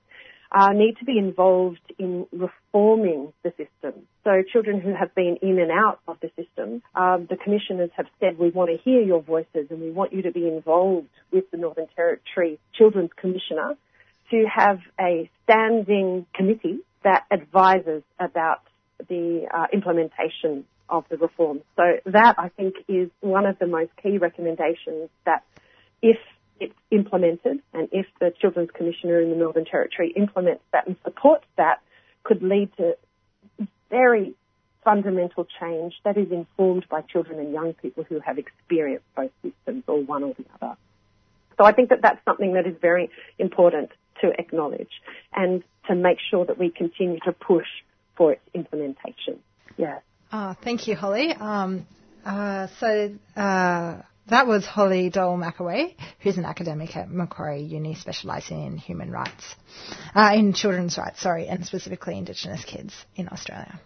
uh, need to be involved in reforming the system. So children who have been in and out of the system, um, the commissioners have said we want to hear your voices and we want you to be involved with the Northern Territory Children's Commissioner to have a standing committee that advises about the uh, implementation of the reform. So that I think is one of the most key recommendations that if it's implemented and if the Children's Commissioner in the Northern Territory implements that and supports that, could lead to very fundamental change that is informed by children and young people who have experienced both systems or one or the other. So I think that that's something that is very important to acknowledge and to make sure that we continue to push for its implementation. Yeah. Oh, thank you, Holly. Um, uh, so uh, that was Holly Doel-Mackaway, who's an academic at Macquarie Uni specialising in human rights, uh, in children's rights, sorry, and specifically Indigenous kids in Australia.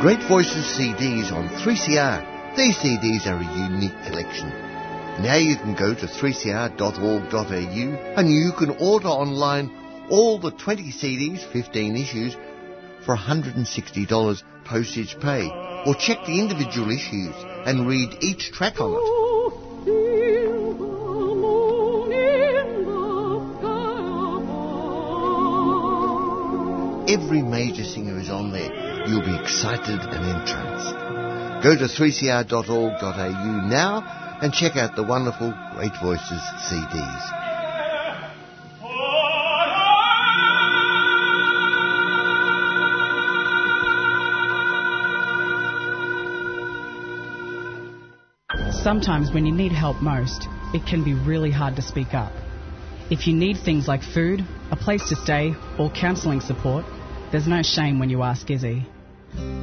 Great Voices CDs on 3CR. These CDs are a unique collection. Now you can go to 3cr.org.au and you can order online all the 20 CDs, 15 issues, for $160 postage paid. Or check the individual issues and read each track on it. Every major singer is on there. You'll be excited and entranced. Go to 3cr.org.au now and check out the wonderful Great Voices CDs. Sometimes when you need help most, it can be really hard to speak up. If you need things like food, a place to stay, or counselling support, there's no shame when you ask Izzy.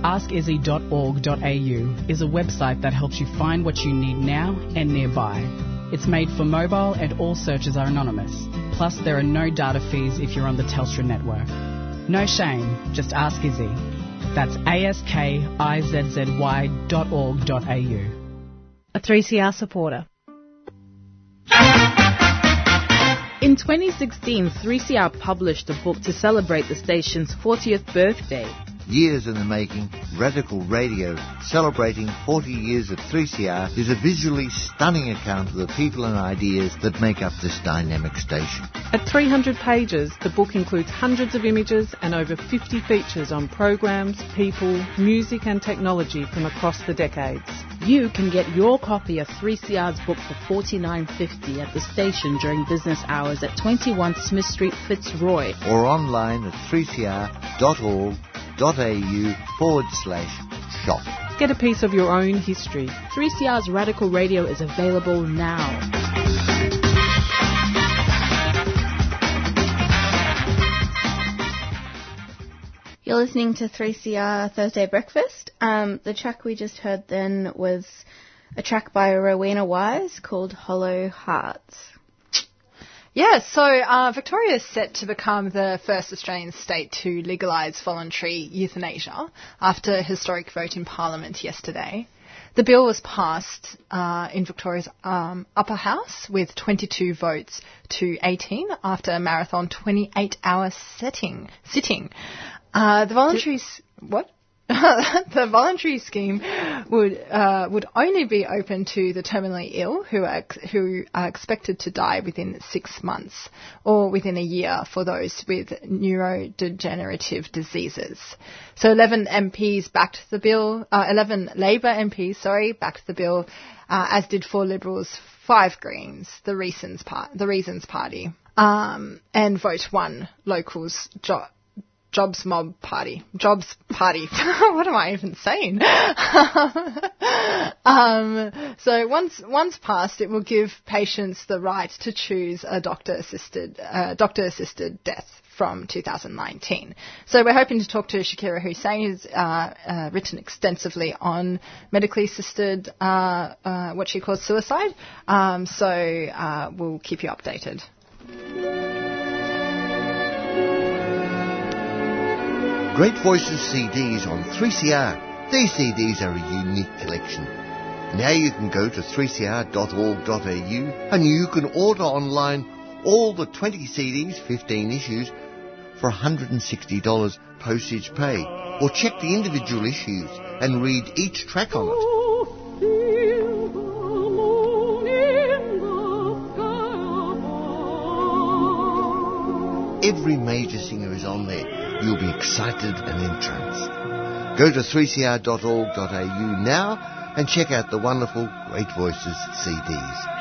AskIzzy.org.au is a website that helps you find what you need now and nearby. It's made for mobile and all searches are anonymous. Plus, there are no data fees if you're on the Telstra network. No shame, just ask Izzy. That's askizzy.org.au. A 3CR supporter. In 2016, 3CR published a book to celebrate the station's 40th birthday. Years in the making, Radical Radio, celebrating 40 years of 3CR, is a visually stunning account of the people and ideas that make up this dynamic station. At 300 pages, the book includes hundreds of images and over 50 features on programs, people, music and technology from across the decades. You can get your copy of 3CR's book for $49.50 at the station during business hours at 21 Smith Street, Fitzroy. Or online at 3cr.org.au forward slash shop. Get a piece of your own history. 3CR's Radical Radio is available now. You're listening to 3CR Thursday Breakfast. Um, the track we just heard then was a track by Rowena Wise called Hollow Hearts. Yeah, so uh, Victoria is set to become the first Australian state to legalise voluntary euthanasia after a historic vote in Parliament yesterday. The bill was passed uh, in Victoria's um, upper house with 22 votes to 18 after a marathon 28-hour setting sitting. Uh, the voluntary s- what? the voluntary scheme would uh, would only be open to the terminally ill who are who are expected to die within six months or within a year for those with neurodegenerative diseases. So 11 MPs backed the bill. Uh, 11 Labor MPs, sorry, backed the bill, uh, as did four Liberals, five Greens, the Reasons part, the Reasons Party, um, and vote one Locals. Jo- Jobs Mob Party. Jobs Party. what am I even saying? um, so once once passed, it will give patients the right to choose a doctor assisted uh, doctor assisted death from 2019. So we're hoping to talk to Shakira Hussein, who's uh, uh, written extensively on medically assisted, uh, uh what she calls suicide. Um, so uh, we'll keep you updated. Great Voices CDs on 3CR. These CDs are a unique collection. Now you can go to 3cr.org.au and you can order online all the 20 CDs, 15 issues, for $160 postage paid. Or check the individual issues and read each track on it. Every major singer is on there you'll be excited and entranced. Go to 3cr.org.au now and check out the wonderful Great Voices CDs.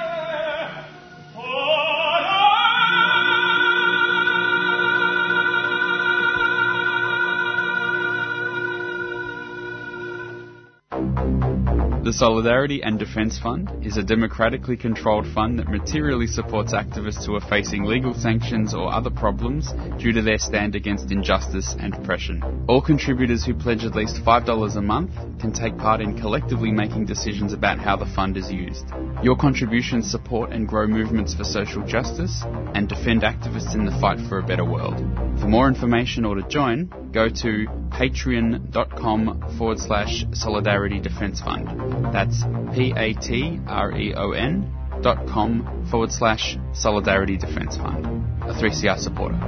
The Solidarity and Defence Fund is a democratically controlled fund that materially supports activists who are facing legal sanctions or other problems due to their stand against injustice and oppression. All contributors who pledge at least $5 a month can take part in collectively making decisions about how the fund is used. Your contributions support and grow movements for social justice and defend activists in the fight for a better world. For more information or to join, go to patreon.com forward slash solidarity defence fund. That's P-A-T-R-E-O-N dot com forward slash solidarity defence fund. A 3CR supporter.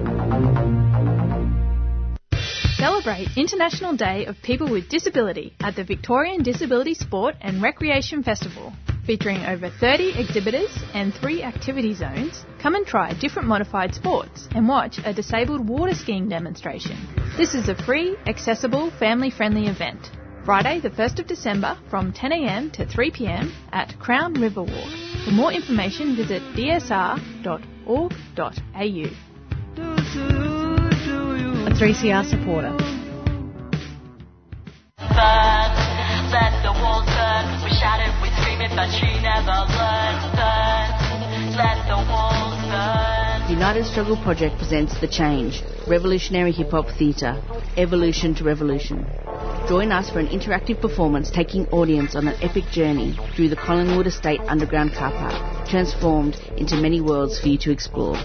Celebrate International Day of People with Disability at the Victorian Disability Sport and Recreation Festival. Featuring over 30 exhibitors and three activity zones, come and try different modified sports and watch a disabled water skiing demonstration. This is a free, accessible, family friendly event. Friday, the 1st of December from 10am to 3pm at Crown River Walk. For more information, visit dsr.org.au. A 3CR supporter. let the. We we the. United Struggle Project presents The Change, revolutionary hip hop theatre, evolution to revolution. Join us for an interactive performance taking audience on an epic journey through the Collingwood Estate underground car park, transformed into many worlds for you to explore.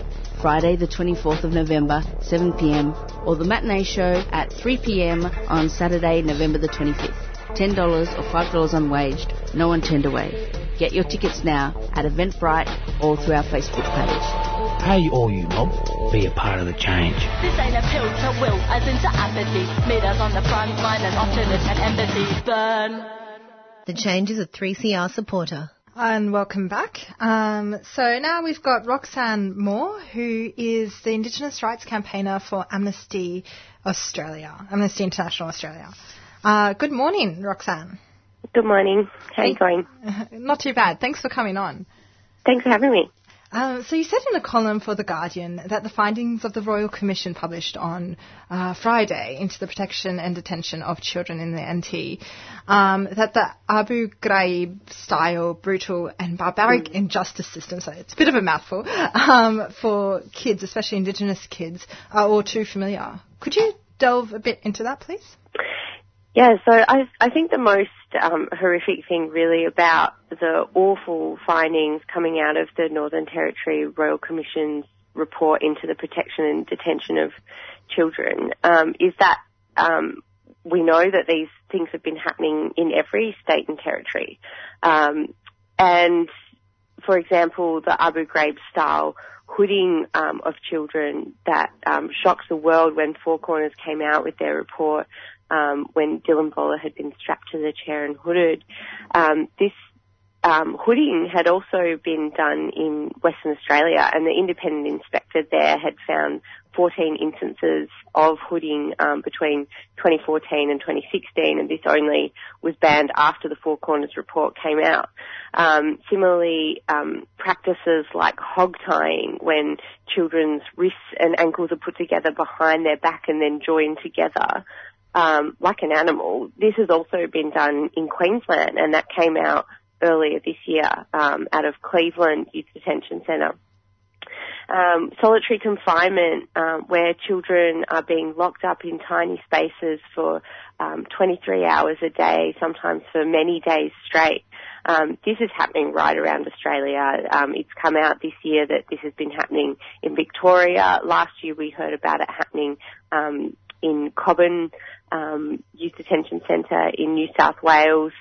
Friday, the 24th of November, 7pm, or the matinee show at 3pm on Saturday, November the 25th. $10 or $5 unwaged, no one turned away. Get your tickets now at Eventbrite or through our Facebook page. Pay all you mob, be a part of the change. This ain't a pill to will, as into apathy. Meet us on the front line and optimists and embassies burn. The change is a 3CR supporter. And welcome back. Um, so now we've got Roxanne Moore, who is the Indigenous rights campaigner for Amnesty Australia, Amnesty International Australia. Uh, good morning, Roxanne. Good morning. How are you going? Not too bad. Thanks for coming on. Thanks for having me. Uh, so you said in a column for The Guardian that the findings of the Royal Commission published on uh, Friday into the protection and detention of children in the NT, um, that the Abu Ghraib style brutal and barbaric mm. injustice system, so it's a bit of a mouthful, um, for kids, especially Indigenous kids, are all too familiar. Could you delve a bit into that, please? Yeah, so I, I think the most um, horrific thing really about the awful findings coming out of the Northern Territory Royal Commission's report into the protection and detention of children um, is that um, we know that these things have been happening in every state and territory. Um, and, for example, the Abu Ghraib style hooding um, of children that um, shocks the world when Four Corners came out with their report um, when Dylan Voller had been strapped to the chair and hooded. Um, this um, hooding had also been done in Western Australia, and the independent inspector there had found 14 instances of hooding um, between 2014 and 2016, and this only was banned after the Four Corners report came out. Um, similarly, um, practices like hog tying, when children's wrists and ankles are put together behind their back and then joined together, um, like an animal. This has also been done in Queensland, and that came out earlier this year um, out of Cleveland Youth Detention Centre. um, solitary confinement, um, where children are being locked up in tiny spaces for um, 23 hours a day, sometimes for many days straight. Um, this is happening right around Australia. Um, it's come out this year that this has been happening in Victoria. Last year we heard about it happening um, in Cobham um, Youth Detention Centre in New South Wales,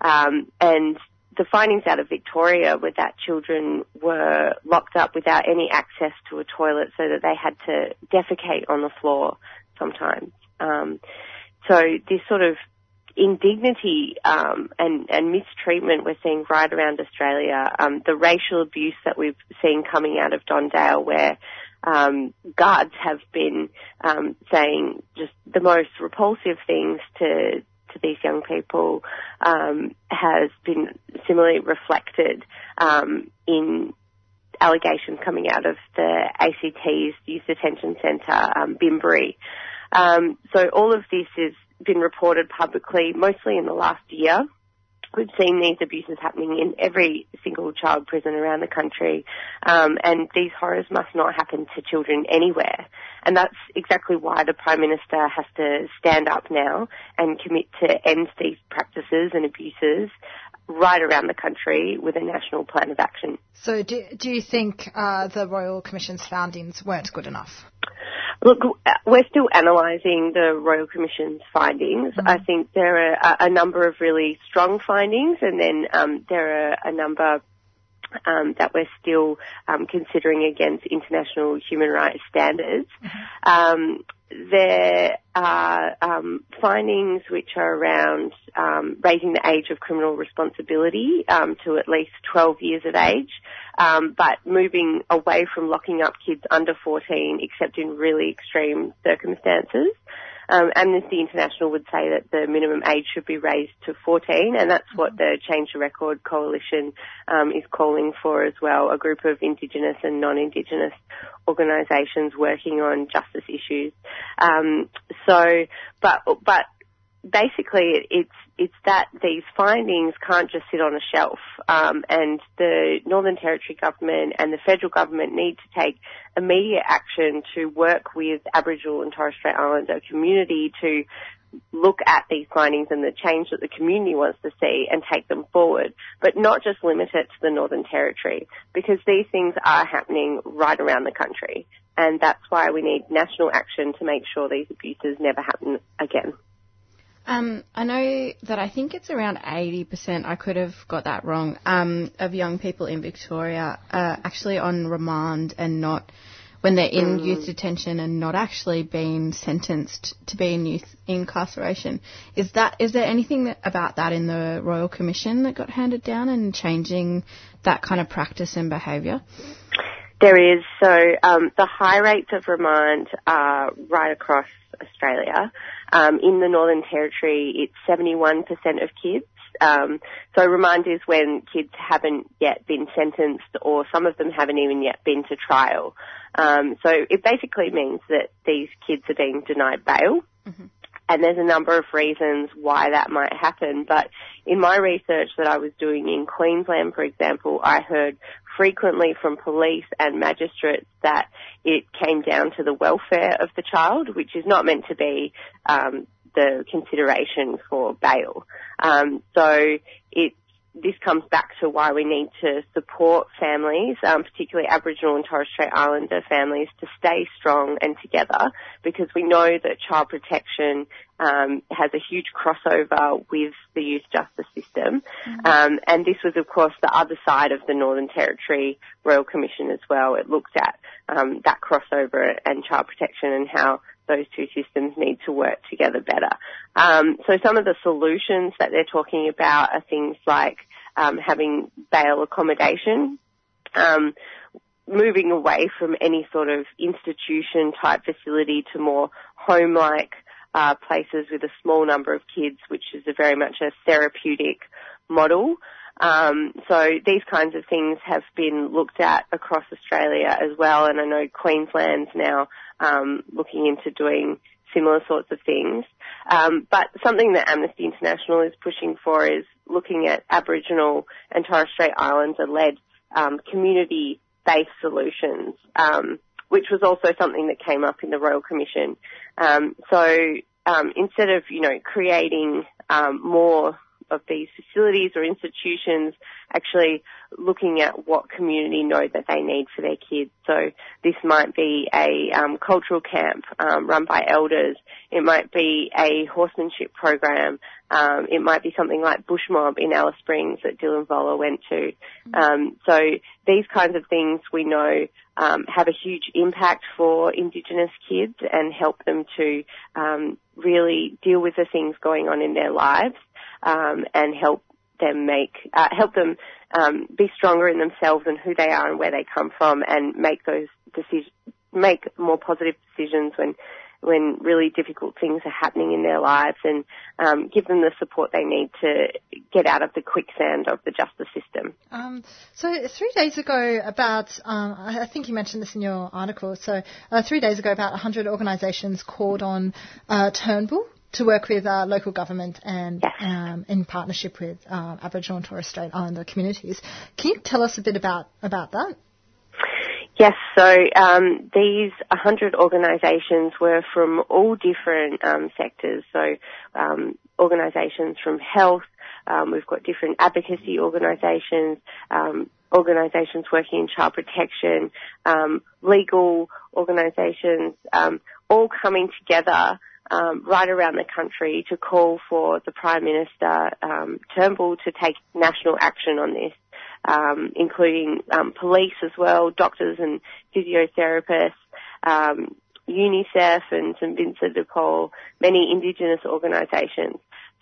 um, and the findings out of Victoria were that children were locked up without any access to a toilet, so that they had to defecate on the floor sometimes. Um, so this sort of indignity um, and, and, mistreatment we're seeing right around Australia, um, the racial abuse that we've seen coming out of Don Dale, where um, guards have been um, saying just the most repulsive things to to these young people, um, has been similarly reflected um, in allegations coming out of the ACT's Youth Detention Centre, um, Bimberi. Um, so all of this has been reported publicly, mostly in the last year. We've seen these abuses happening in every single child prison around the country, um, and these horrors must not happen to children anywhere. And that's exactly why the Prime Minister has to stand up now and commit to end these practices and abuses right around the country with a national plan of action. So, do, do you think uh, the Royal Commission's findings weren't good enough? Look, we're still analysing the Royal Commission's findings. Mm-hmm. I think there are a, a, number of really strong findings, and then um, there are a number um, that we're still um, considering against international human rights standards. Mm-hmm. Um, there are um, findings which are around um, raising the age of criminal responsibility um, to at least 12 years of age, um, but moving away from locking up kids under 14 except in really extreme circumstances. Um, Amnesty International would say that the minimum age should be raised to 14, and that's what the Change the Record Coalition um, is calling for as well. A group of Indigenous and non-Indigenous organisations working on justice issues. Um, so, but but basically, it's it's that these findings can't just sit on a shelf, um, and the Northern Territory government and the federal government need to take immediate action to work with Aboriginal and Torres Strait Islander community to look at these findings and the change that the community wants to see and take them forward, but not just limit it to the Northern Territory because these things are happening right around the country. And that's why we need national action to make sure these abuses never happen again. Um, I know that I think it's around 80%, I could have got that wrong, um, of young people in Victoria are actually on remand and not, when they're in mm. youth detention and not actually being sentenced to be in youth incarceration. Is that, is there anything that, about that in the Royal Commission that got handed down and changing that kind of practice and behaviour? There is. So um, the high rates of remand are right across Australia. Um, in the Northern Territory, it's 71% of kids. Um, so remand is when kids haven't yet been sentenced or some of them haven't even yet been to trial. Um, so it basically means that these kids are being denied bail. Mm-hmm. And there's a number of reasons why that might happen. But in my research that I was doing in Queensland, for example, I heard frequently from police and magistrates that it came down to the welfare of the child, which is not meant to be um, the consideration for bail. Um, so it this comes back to why we need to support families, um, particularly Aboriginal and Torres Strait Islander families, to stay strong and together because we know that child protection um, has a huge crossover with the youth justice system. Mm-hmm. Um, and this was, of course, the other side of the Northern Territory Royal Commission as well. It looked at um, that crossover and child protection and how those two systems need to work together better. Um, so some of the solutions that they're talking about are things like um, having bail accommodation, um, moving away from any sort of institution type facility to more home-like uh, places with a small number of kids, which is very much a therapeutic model. Um, so these kinds of things have been looked at across Australia as well, and I know Queensland's now um, looking into doing similar sorts of things. Um, but something that Amnesty International is pushing for is looking at Aboriginal and Torres Strait Islander-led um, community based solutions, um, which was also something that came up in the Royal Commission. Um, so um, instead of you know creating um, more of these facilities or institutions actually looking at what community know that they need for their kids. So this might be a um, cultural camp um, run by elders. It might be a horsemanship program. Um, it might be something like Bush Mob in Alice Springs that Dylan Voller went to. Um, so these kinds of things we know um, have a huge impact for Indigenous kids and help them to um, really deal with the things going on in their lives um, and help them make uh, help them um, be stronger in themselves and who they are and where they come from, and make those decisions, make more positive decisions when when really difficult things are happening in their lives, and um, give them the support they need to get out of the quicksand of the justice system. Um, so three days ago, about um, I think you mentioned this in your article. So uh, three days ago, about 100 organisations called on uh, Turnbull to work with uh, local government and yes. um, in partnership with uh, Aboriginal and Torres Strait Islander communities. Can you tell us a bit about, about that? Yes, so um, these 100 organisations were from all different um, sectors. So um, organisations from health, um, we've got different advocacy organisations, um, organisations working in child protection, um, legal organisations, all coming together um, right around the country to call for the Prime Minister um, Turnbull to take national action on this, um, including um, police as well, doctors and physiotherapists, um, UNICEF and St Vincent de Paul, many Indigenous organisations.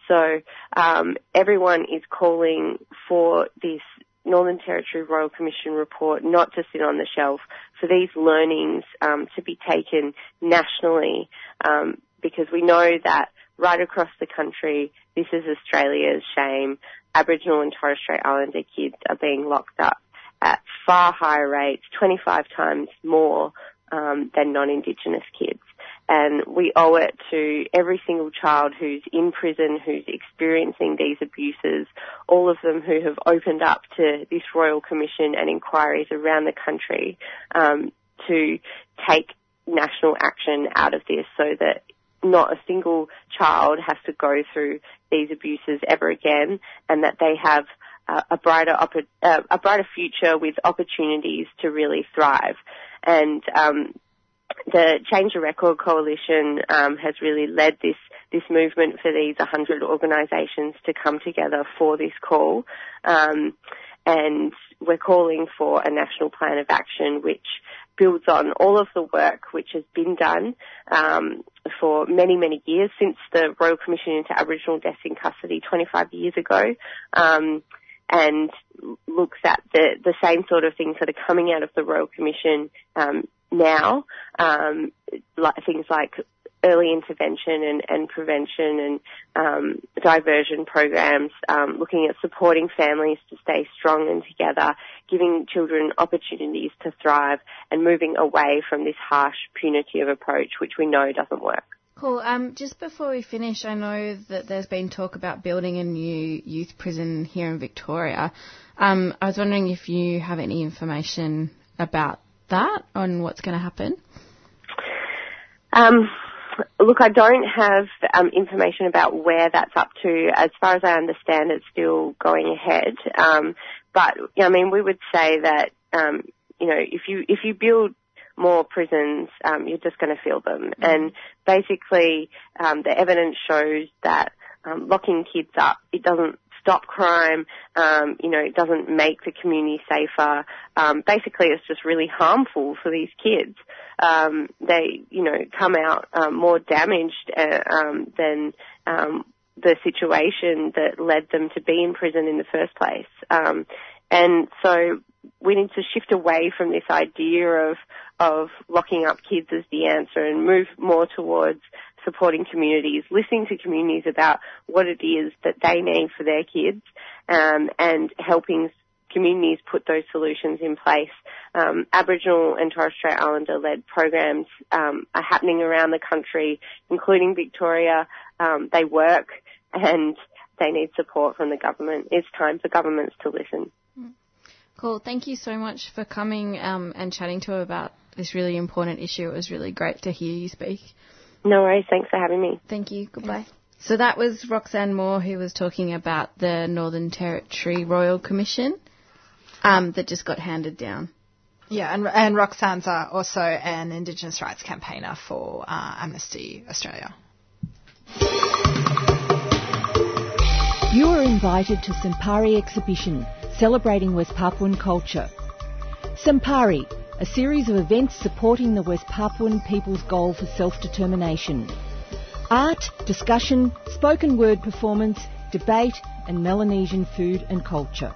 So um, everyone is calling for this Northern Territory Royal Commission report not to sit on the shelf, for these learnings um, to be taken nationally um, because we know that right across the country, this is Australia's shame. Aboriginal and Torres Strait Islander kids are being locked up at far higher rates, 25 times more um, than non-Indigenous kids. And we owe it to every single child who's in prison, who's experiencing these abuses, all of them who have opened up to this Royal Commission and inquiries around the country um, to take national action out of this so that not a single child has to go through these abuses ever again and that they have uh, a brighter uh, a brighter future with opportunities to really thrive. And um, the Change the Record Coalition um, has really led this this movement for these 100 organisations to come together for this call. Um, and we're calling for a national plan of action which builds on all of the work which has been done um, for many, many years since the Royal Commission into Aboriginal Deaths in Custody 25 years ago. Um, and looks at the, the same sort of things that are coming out of the Royal Commission um, now, um, like things like early intervention and, and prevention and um, diversion programs, um, looking at supporting families to stay strong and together, giving children opportunities to thrive, and moving away from this harsh punitive approach, which we know doesn't work. Cool. Um, just before we finish, I know that there's been talk about building a new youth prison here in Victoria. Um, I was wondering if you have any information about that on what's going to happen. Um, look, I don't have um, information about where that's up to. As far as I understand, it's still going ahead. Um, but I mean, we would say that um, you know, if you if you build more prisons, um, you're just going to fill them. Mm-hmm. And basically, um, the evidence shows that um, locking kids up it doesn't stop crime. Um, you know, it doesn't make the community safer. Um, basically, it's just really harmful for these kids. Um, they, you know, come out um, more damaged uh, um, than um, the situation that led them to be in prison in the first place. Um, and so we need to shift away from this idea of of locking up kids as the answer and move more towards supporting communities, listening to communities about what it is that they need for their kids, um, and helping communities put those solutions in place. Um, Aboriginal and Torres Strait Islander led programs um, are happening around the country, including Victoria. Um, they work and they need support from the government. It's time for governments to listen. Cool. Thank you so much for coming um, and chatting to her about this really important issue. It was really great to hear you speak. No worries. Thanks for having me. Thank you. Goodbye. So that was Roxanne Moore who was talking about the Northern Territory Royal Commission um, that just got handed down. Yeah, and, and Roxanne's uh, also an Indigenous rights campaigner for uh, Amnesty Australia. You are invited to Sampari exhibition celebrating West Papuan culture. Sampari, a series of events supporting the West Papuan people's goal for self-determination. Art, discussion, spoken word performance, debate and Melanesian food and culture.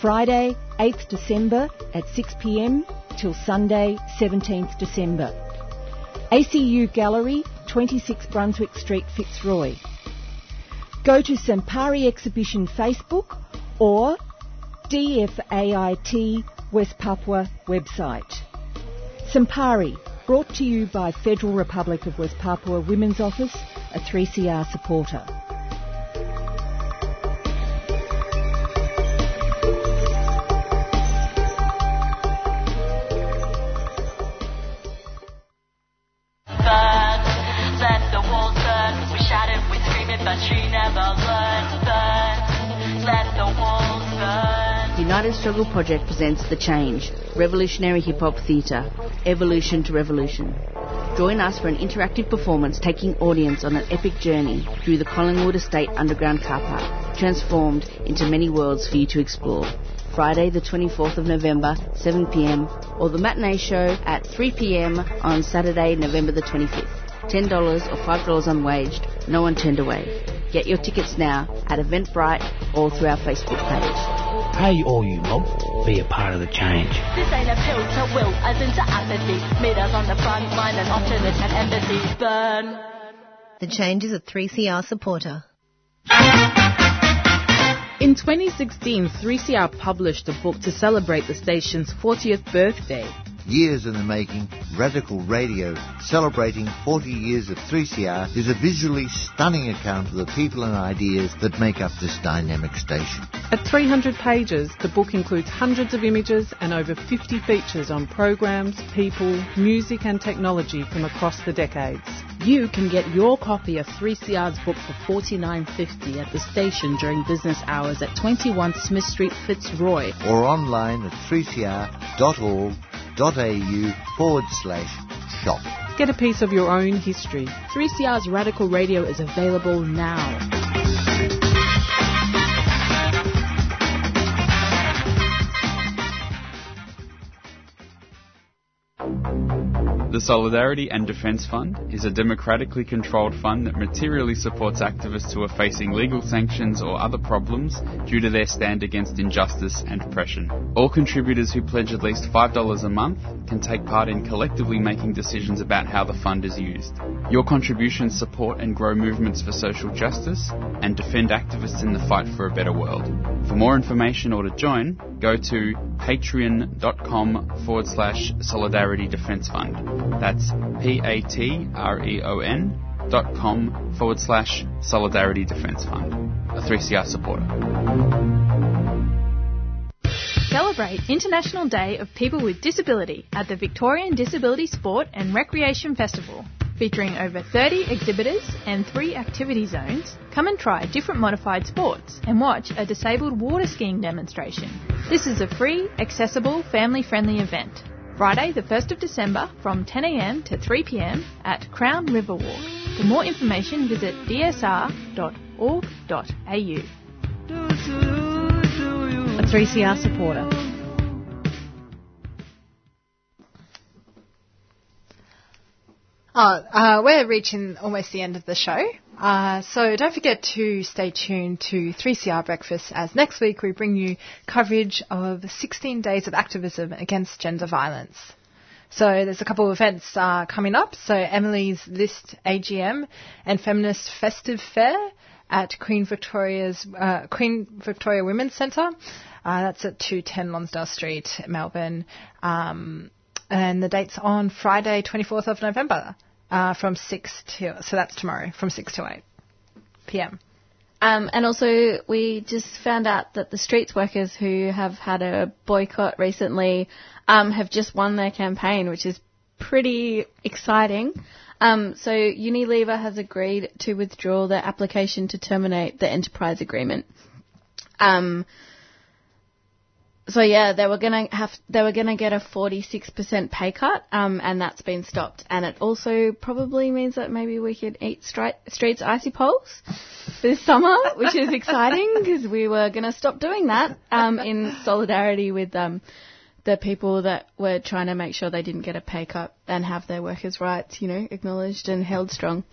Friday, 8th December at 6pm till Sunday, 17th December. ACU Gallery, 26 Brunswick Street, Fitzroy. Go to Sampari Exhibition Facebook or DFAIT West Papua website. Sampari, brought to you by Federal Republic of West Papua Women's Office, a 3CR supporter. Burn, let the. We we but she United Struggle Project presents The Change, revolutionary hip hop theatre, evolution to revolution. Join us for an interactive performance taking audience on an epic journey through the Collingwood Estate underground car park, transformed into many worlds for you to explore. Friday, the 24th of November, 7pm, or the matinee show at 3pm on Saturday, November the 25th. $10 or $5 unwaged, no one turned away. Get your tickets now at Eventbrite or through our Facebook page. Hey, all you mob, be a part of the change. This ain't a pill to will, as into apathy. Meet us on the front line and alternate and embassies. Burn. The change is a 3CR supporter. In 2016, 3CR published a book to celebrate the station's 40th birthday. Years in the making, Radical Radio, celebrating 40 years of 3CR, is a visually stunning account of the people and ideas that make up this dynamic station. At 300 pages, the book includes hundreds of images and over 50 features on programs, people, music and technology from across the decades. You can get your copy of 3CR's book for $49.50 at the station during business hours at 21 Smith Street, Fitzroy. Or online at 3cr.org.au forward slash shop. Get a piece of your own history. 3CR's Radical Radio is available now. The Solidarity and Defence Fund is a democratically controlled fund that materially supports activists who are facing legal sanctions or other problems due to their stand against injustice and oppression. All contributors who pledge at least $5 a month can take part in collectively making decisions about how the fund is used. Your contributions support and grow movements for social justice and defend activists in the fight for a better world. For more information or to join, go to patreon.com forward slash solidarity defense fund. That's P-A-T-R-E-O-N dot com forward slash solidarity defense fund. A 3CR supporter. Celebrate International Day of People with Disability at the Victorian Disability Sport and Recreation Festival. Featuring over 30 exhibitors and three activity zones, come and try different modified sports and watch a disabled water skiing demonstration. This is a free, accessible, family friendly event. Friday, the 1st of December from 10am to 3pm at Crown River Walk. For more information, visit dsr.org.au. A 3CR supporter. Oh, uh, we're reaching almost the end of the show. Uh, so don't forget to stay tuned to 3CR Breakfast as next week we bring you coverage of 16 days of activism against gender violence. So there's a couple of events uh, coming up. So Emily's List AGM and Feminist Festive Fair at Queen Victoria's uh, Queen Victoria Women's Centre. Uh, that's at 210 Lonsdale Street, Melbourne. Um, and the date's on Friday, 24th of November, uh, from 6 to, so that's tomorrow, from 6 to 8 p.m. Um, and also, we just found out that the Streets workers who have had a boycott recently um, have just won their campaign, which is pretty exciting. Um, so Unilever has agreed to withdraw their application to terminate the enterprise agreement. Um, so yeah, they were gonna have they were gonna get a 46% pay cut, um, and that's been stopped. And it also probably means that maybe we could eat stri- Streets icy poles this summer, which is exciting because we were gonna stop doing that um, in solidarity with um, the people that were trying to make sure they didn't get a pay cut and have their workers' rights, you know, acknowledged and held strong.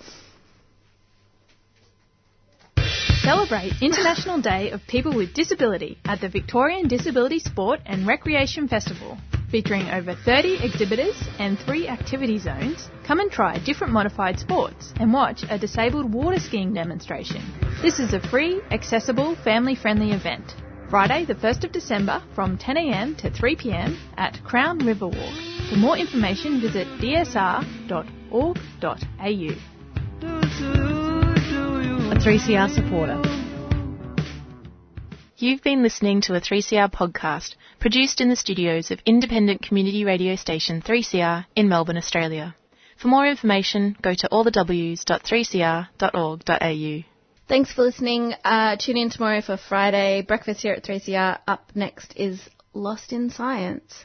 Celebrate International Day of People with Disability at the Victorian Disability Sport and Recreation Festival. Featuring over 30 exhibitors and three activity zones, come and try different modified sports and watch a disabled water skiing demonstration. This is a free, accessible, family friendly event. Friday, the 1st of December from 10am to 3pm at Crown River Walk. For more information, visit dsr.org.au. A 3CR supporter. You've been listening to a 3CR podcast produced in the studios of independent community radio station 3CR in Melbourne, Australia. For more information, go to allthews.3cr.org.au. Thanks for listening. Uh, tune in tomorrow for Friday breakfast here at 3CR. Up next is Lost in Science.